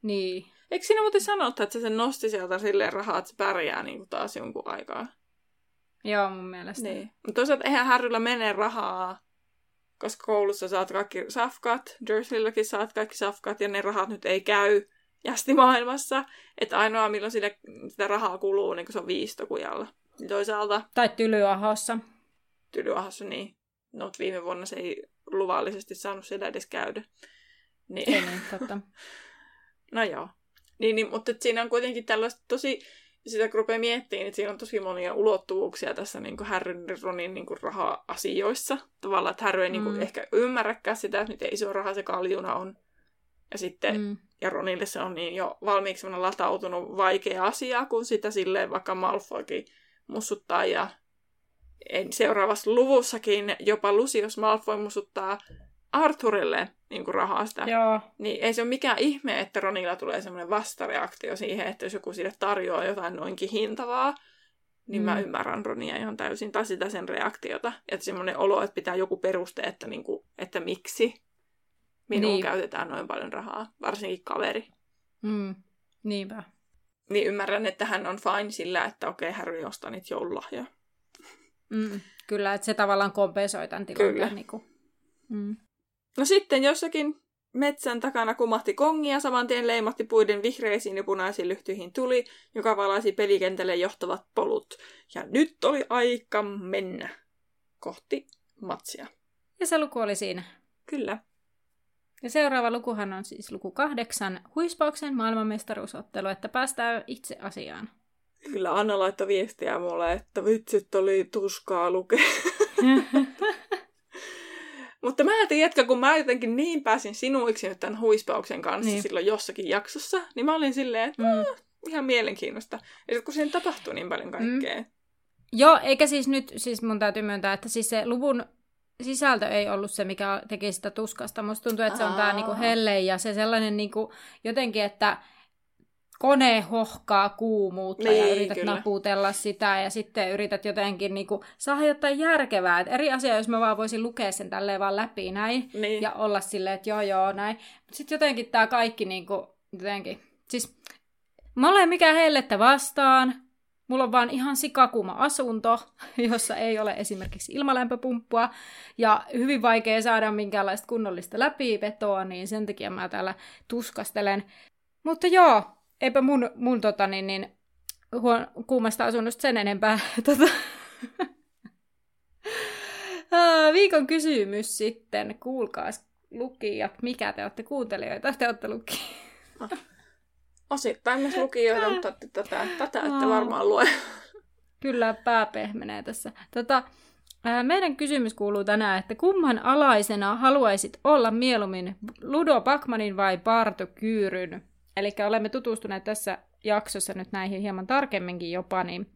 niin. Eikö siinä muuten sanottu, että se sen nosti sieltä silleen rahaa, että se pärjää niin kuin taas jonkun aikaa? Joo, mun mielestä. Niin. Mutta toisaalta eihän Harrylla mene rahaa koska koulussa saat kaikki safkat, Dursleylläkin saat kaikki safkat, ja ne rahat nyt ei käy jästimaailmassa. Että ainoa, milloin sitä, sitä rahaa kuluu, niin kun se on viistokujalla. Niin toisaalta... Tai tylyahossa. Tylyahossa, niin. No, viime vuonna se ei luvallisesti saanut siellä edes käydä. Niin. Ei niin, totta. no joo. Niin, niin, mutta siinä on kuitenkin tällaista tosi sitä kun rupeaa miettimään, niin siinä on tosi monia ulottuvuuksia tässä niin kuin Harryn Ronin niin kuin raha-asioissa. Tavallaan, että Harry ei niin kuin mm. ehkä ymmärräkään sitä, että miten iso raha se kaljuna on. Ja sitten, mm. ja Ronille se on niin jo valmiiksi latautunut vaikea asia, kun sitä silleen vaikka Malfoykin mussuttaa ja seuraavassa luvussakin jopa Lucius Malfoy mussuttaa Arthurille niin kuin rahasta. Joo. Niin ei se ole mikään ihme, että Ronilla tulee semmoinen vastareaktio siihen, että jos joku sille tarjoaa jotain noinkin hintavaa, niin mm. mä ymmärrän Ronia ihan täysin, tai sitä sen reaktiota. Että semmoinen olo, että pitää joku peruste, että, niin kuin, että miksi minuun niin. käytetään noin paljon rahaa, varsinkin kaveri. Mm. Niinpä. Niin ymmärrän, että hän on fine sillä, että okei, okay, Harry ostaa niitä joululahjoja. Mm. Kyllä, että se tavallaan kompensoi tämän tilanteen. Kyllä. Niin kuin. Mm. No sitten jossakin metsän takana kumahti kongi ja saman tien leimahti puiden vihreisiin ja punaisiin lyhtyihin tuli, joka valaisi pelikentälle johtavat polut. Ja nyt oli aika mennä kohti matsia. Ja se luku oli siinä. Kyllä. Ja seuraava lukuhan on siis luku kahdeksan, huispauksen maailmanmestaruusottelu, että päästään itse asiaan. Kyllä Anna laittoi viestiä mulle, että vitsit oli tuskaa lukea. Mutta mä en tiedä, kun mä jotenkin niin pääsin sinuiksi nyt tämän huispauksen kanssa niin. silloin jossakin jaksossa, niin mä olin silleen, että mm. ihan mielenkiinnosta. Ja sitten kun siinä tapahtuu niin paljon kaikkea. Mm. Joo, eikä siis nyt, siis mun täytyy myöntää, että siis se luvun sisältö ei ollut se, mikä teki sitä tuskasta. Musta tuntuu, että se on Aa. tää niinku helle ja se sellainen niinku, jotenkin, että kone hohkaa kuumuutta niin, ja yrität kyllä. naputella sitä ja sitten yrität jotenkin niin kuin, saada jotain järkevää. Et eri asia, jos mä vaan voisin lukea sen tälleen vaan läpi näin niin. ja olla silleen, että joo joo näin. Mutta sitten jotenkin tämä kaikki niin kuin, jotenkin, siis mä olen mikään hellettä vastaan, Mulla on vaan ihan sikakuma asunto, jossa ei ole esimerkiksi ilmalämpöpumppua, ja hyvin vaikea saada minkäänlaista kunnollista läpivetoa, niin sen takia mä täällä tuskastelen. Mutta joo, eipä mun, mun tota, niin, niin, huon, kuumasta asunnosta sen enempää. Tota. Viikon kysymys sitten, kuulkaas lukijat, mikä te olette kuuntelijoita, te olette lukijat. Osittain myös lukijoita, mutta tätä, tätä ette varmaan lue. Kyllä, pää pehmenee tässä. Tota, meidän kysymys kuuluu tänään, että kumman alaisena haluaisit olla mieluummin Ludo Bakmanin vai Barto Kyyryn? Eli olemme tutustuneet tässä jaksossa nyt näihin hieman tarkemminkin jopa, niin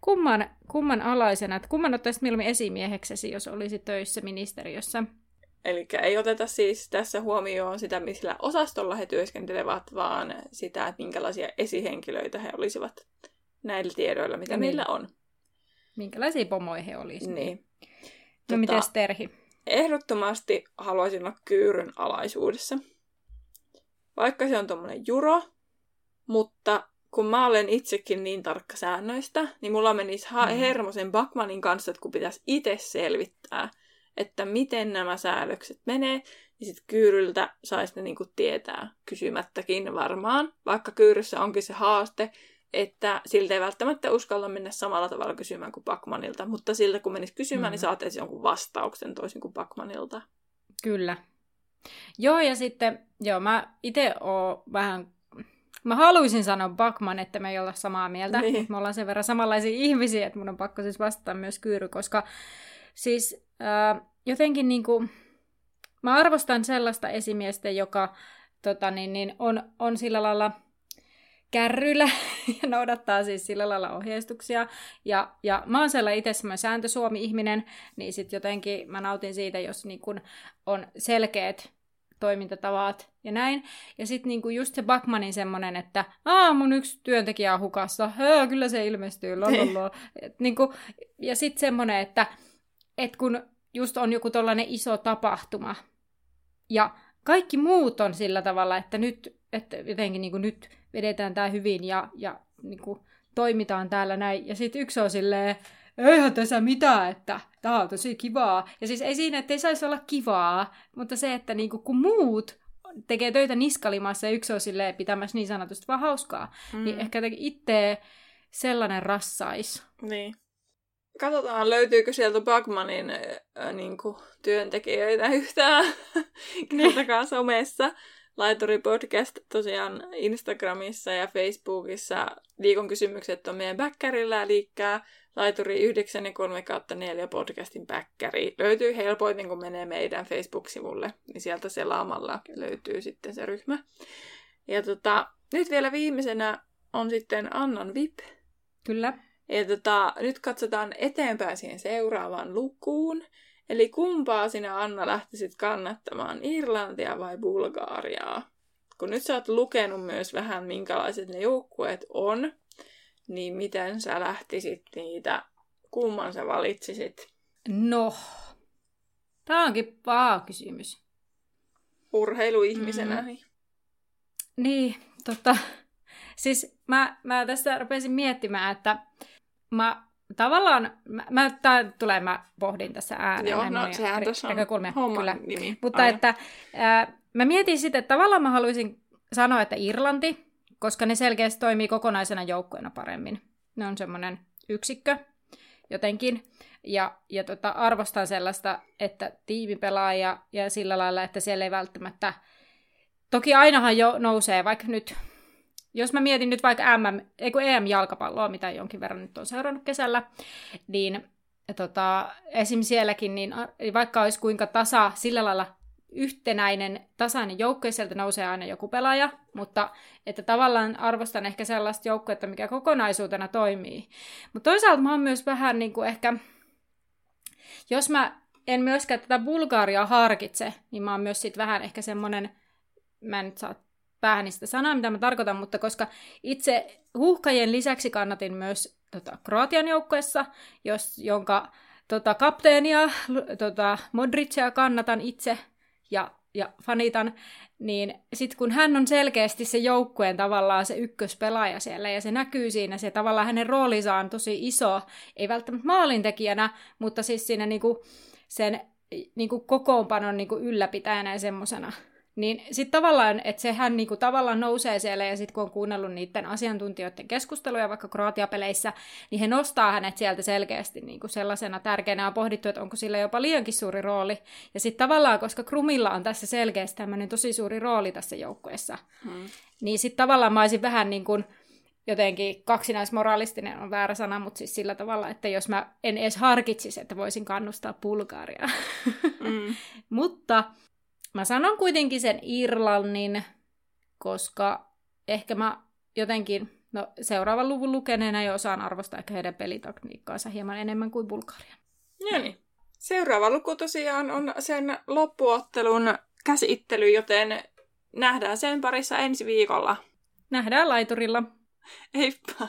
kumman, kumman alaisena, että kumman ottaisit mieluummin esimieheksesi, jos olisi töissä ministeriössä? Eli ei oteta siis tässä huomioon sitä, millä osastolla he työskentelevät, vaan sitä, että minkälaisia esihenkilöitä he olisivat näillä tiedoilla, mitä niin. meillä on. Minkälaisia pomoja he olisivat. Niin. No tota, miten Terhi? Ehdottomasti haluaisin olla kyyryn alaisuudessa. Vaikka se on tuommoinen juro, mutta kun mä olen itsekin niin tarkka säännöistä, niin mulla menisi ha- mm. hermosen Bakmanin kanssa, että kun pitäisi itse selvittää, että miten nämä säädökset menee, niin sitten kyyryltä saisi ne niinku tietää kysymättäkin varmaan, vaikka kyyryssä onkin se haaste, että siltä ei välttämättä uskalla mennä samalla tavalla kysymään kuin Bakmanilta, mutta siltä kun menisi kysymään, niin mm. niin saat jonkun vastauksen toisin kuin Bakmanilta. Kyllä. Joo, ja sitten, joo, mä itse oon vähän Mä haluaisin sanoa Bakman, että me ei olla samaa mieltä, niin. mutta me ollaan sen verran samanlaisia ihmisiä, että mun on pakko siis vastata myös Kyyry, koska siis äh, jotenkin niin kuin, mä arvostan sellaista esimiestä, joka tota, niin, niin on, on sillä lailla kärryillä ja noudattaa siis sillä lailla ohjeistuksia. Ja, ja mä oon sellainen itse semmoinen sääntösuomi-ihminen, niin sitten jotenkin mä nautin siitä, jos niin kun on selkeät toimintatavat ja näin. Ja sitten niinku just se Backmanin semmonen, että aa, mun yksi työntekijä on hukassa, Hää, kyllä se ilmestyy, lololo. niinku, ja sitten semmonen, että et kun just on joku tollainen iso tapahtuma, ja kaikki muut on sillä tavalla, että nyt, että jotenkin niinku nyt vedetään tämä hyvin ja, ja niinku toimitaan täällä näin. Ja sitten yksi on silleen, eihän tässä mitään, että tämä on tosi kivaa. Ja siis ei siinä, että ei saisi olla kivaa, mutta se, että niinku, kun muut tekee töitä niskalimassa ja yksi on silleen pitämässä niin sanotusti vaan hauskaa, niin mm. niin ehkä itse sellainen rassais. Niin. Katsotaan, löytyykö sieltä Bagmanin äh, niin kuin, työntekijöitä yhtään. Kertokaa somessa. Laituri Podcast tosiaan Instagramissa ja Facebookissa. Viikon kysymykset on meidän backerillä, eli Laituri 9 ja 3 kautta 4 podcastin backkeri. Löytyy helpoiten, kun menee meidän Facebook-sivulle, niin sieltä selaamalla löytyy sitten se ryhmä. Ja tota, nyt vielä viimeisenä on sitten Annan VIP. Kyllä. Ja tota, nyt katsotaan eteenpäin siihen seuraavaan lukuun. Eli kumpaa sinä Anna lähtisit kannattamaan, Irlantia vai Bulgaariaa? Kun nyt sä oot lukenut myös vähän, minkälaiset ne joukkueet on, niin miten sä lähtisit niitä, kumman sä valitsisit? No, tämä onkin paha kysymys. Urheiluihmisenä. Mm. Niin, tota, siis mä, mä tässä rupesin miettimään, että mä tavallaan, mä, mä tää tulee, mä pohdin tässä ääneen. Joo, no sehän tässä on homman kyllä. nimi. Mutta Aina. että ää, mä mietin sitten, että tavallaan mä haluaisin sanoa, että Irlanti, koska ne selkeästi toimii kokonaisena joukkueena paremmin. Ne on semmoinen yksikkö jotenkin. Ja, ja tota, arvostan sellaista, että tiimi pelaa ja, ja sillä lailla, että siellä ei välttämättä... Toki ainahan jo nousee, vaikka nyt jos mä mietin nyt vaikka MM, EM-jalkapalloa, mitä jonkin verran nyt on seurannut kesällä, niin tota, esim. sielläkin, niin vaikka olisi kuinka tasa sillä lailla yhtenäinen, tasainen joukkue, sieltä nousee aina joku pelaaja, mutta että tavallaan arvostan ehkä sellaista joukkuetta, mikä kokonaisuutena toimii. Mutta toisaalta mä oon myös vähän niin kuin ehkä, jos mä en myöskään tätä Bulgariaa harkitse, niin mä oon myös sit vähän ehkä semmonen, mä en nyt saa päähän sitä sanaa, mitä mä tarkoitan, mutta koska itse huuhkajien lisäksi kannatin myös tota, Kroatian joukkueessa, jos, jonka tota, kapteenia tota, Modricia kannatan itse, ja, ja fanitan, niin sitten kun hän on selkeästi se joukkueen tavallaan se ykköspelaaja siellä, ja se näkyy siinä, se tavallaan hänen roolinsa on tosi iso, ei välttämättä maalintekijänä, mutta siis siinä niinku sen niinku kokoonpanon niinku ylläpitäjänä ja semmosena. Niin sitten tavallaan, että sehän niinku tavallaan nousee siellä ja sitten kun on kuunnellut niiden asiantuntijoiden keskusteluja vaikka Kroatia-peleissä, niin he nostaa hänet sieltä selkeästi niinku sellaisena tärkeänä ja pohdittu, että onko sillä jopa liiankin suuri rooli. Ja sitten tavallaan, koska Krumilla on tässä selkeästi tämmöinen tosi suuri rooli tässä joukkueessa, hmm. niin sitten tavallaan mä olisin vähän niin kuin, jotenkin kaksinaismoralistinen on väärä sana, mutta siis sillä tavalla, että jos mä en edes harkitsisi, että voisin kannustaa Bulgariaa. Mm. mutta Mä sanon kuitenkin sen Irlannin, koska ehkä mä jotenkin, no seuraavan luvun lukeneena jo osaan arvostaa ehkä heidän pelitakniikkaansa hieman enemmän kuin Bulgaria. No niin. Seuraava luku tosiaan on sen loppuottelun käsittely, joten nähdään sen parissa ensi viikolla. Nähdään laiturilla. Heippa!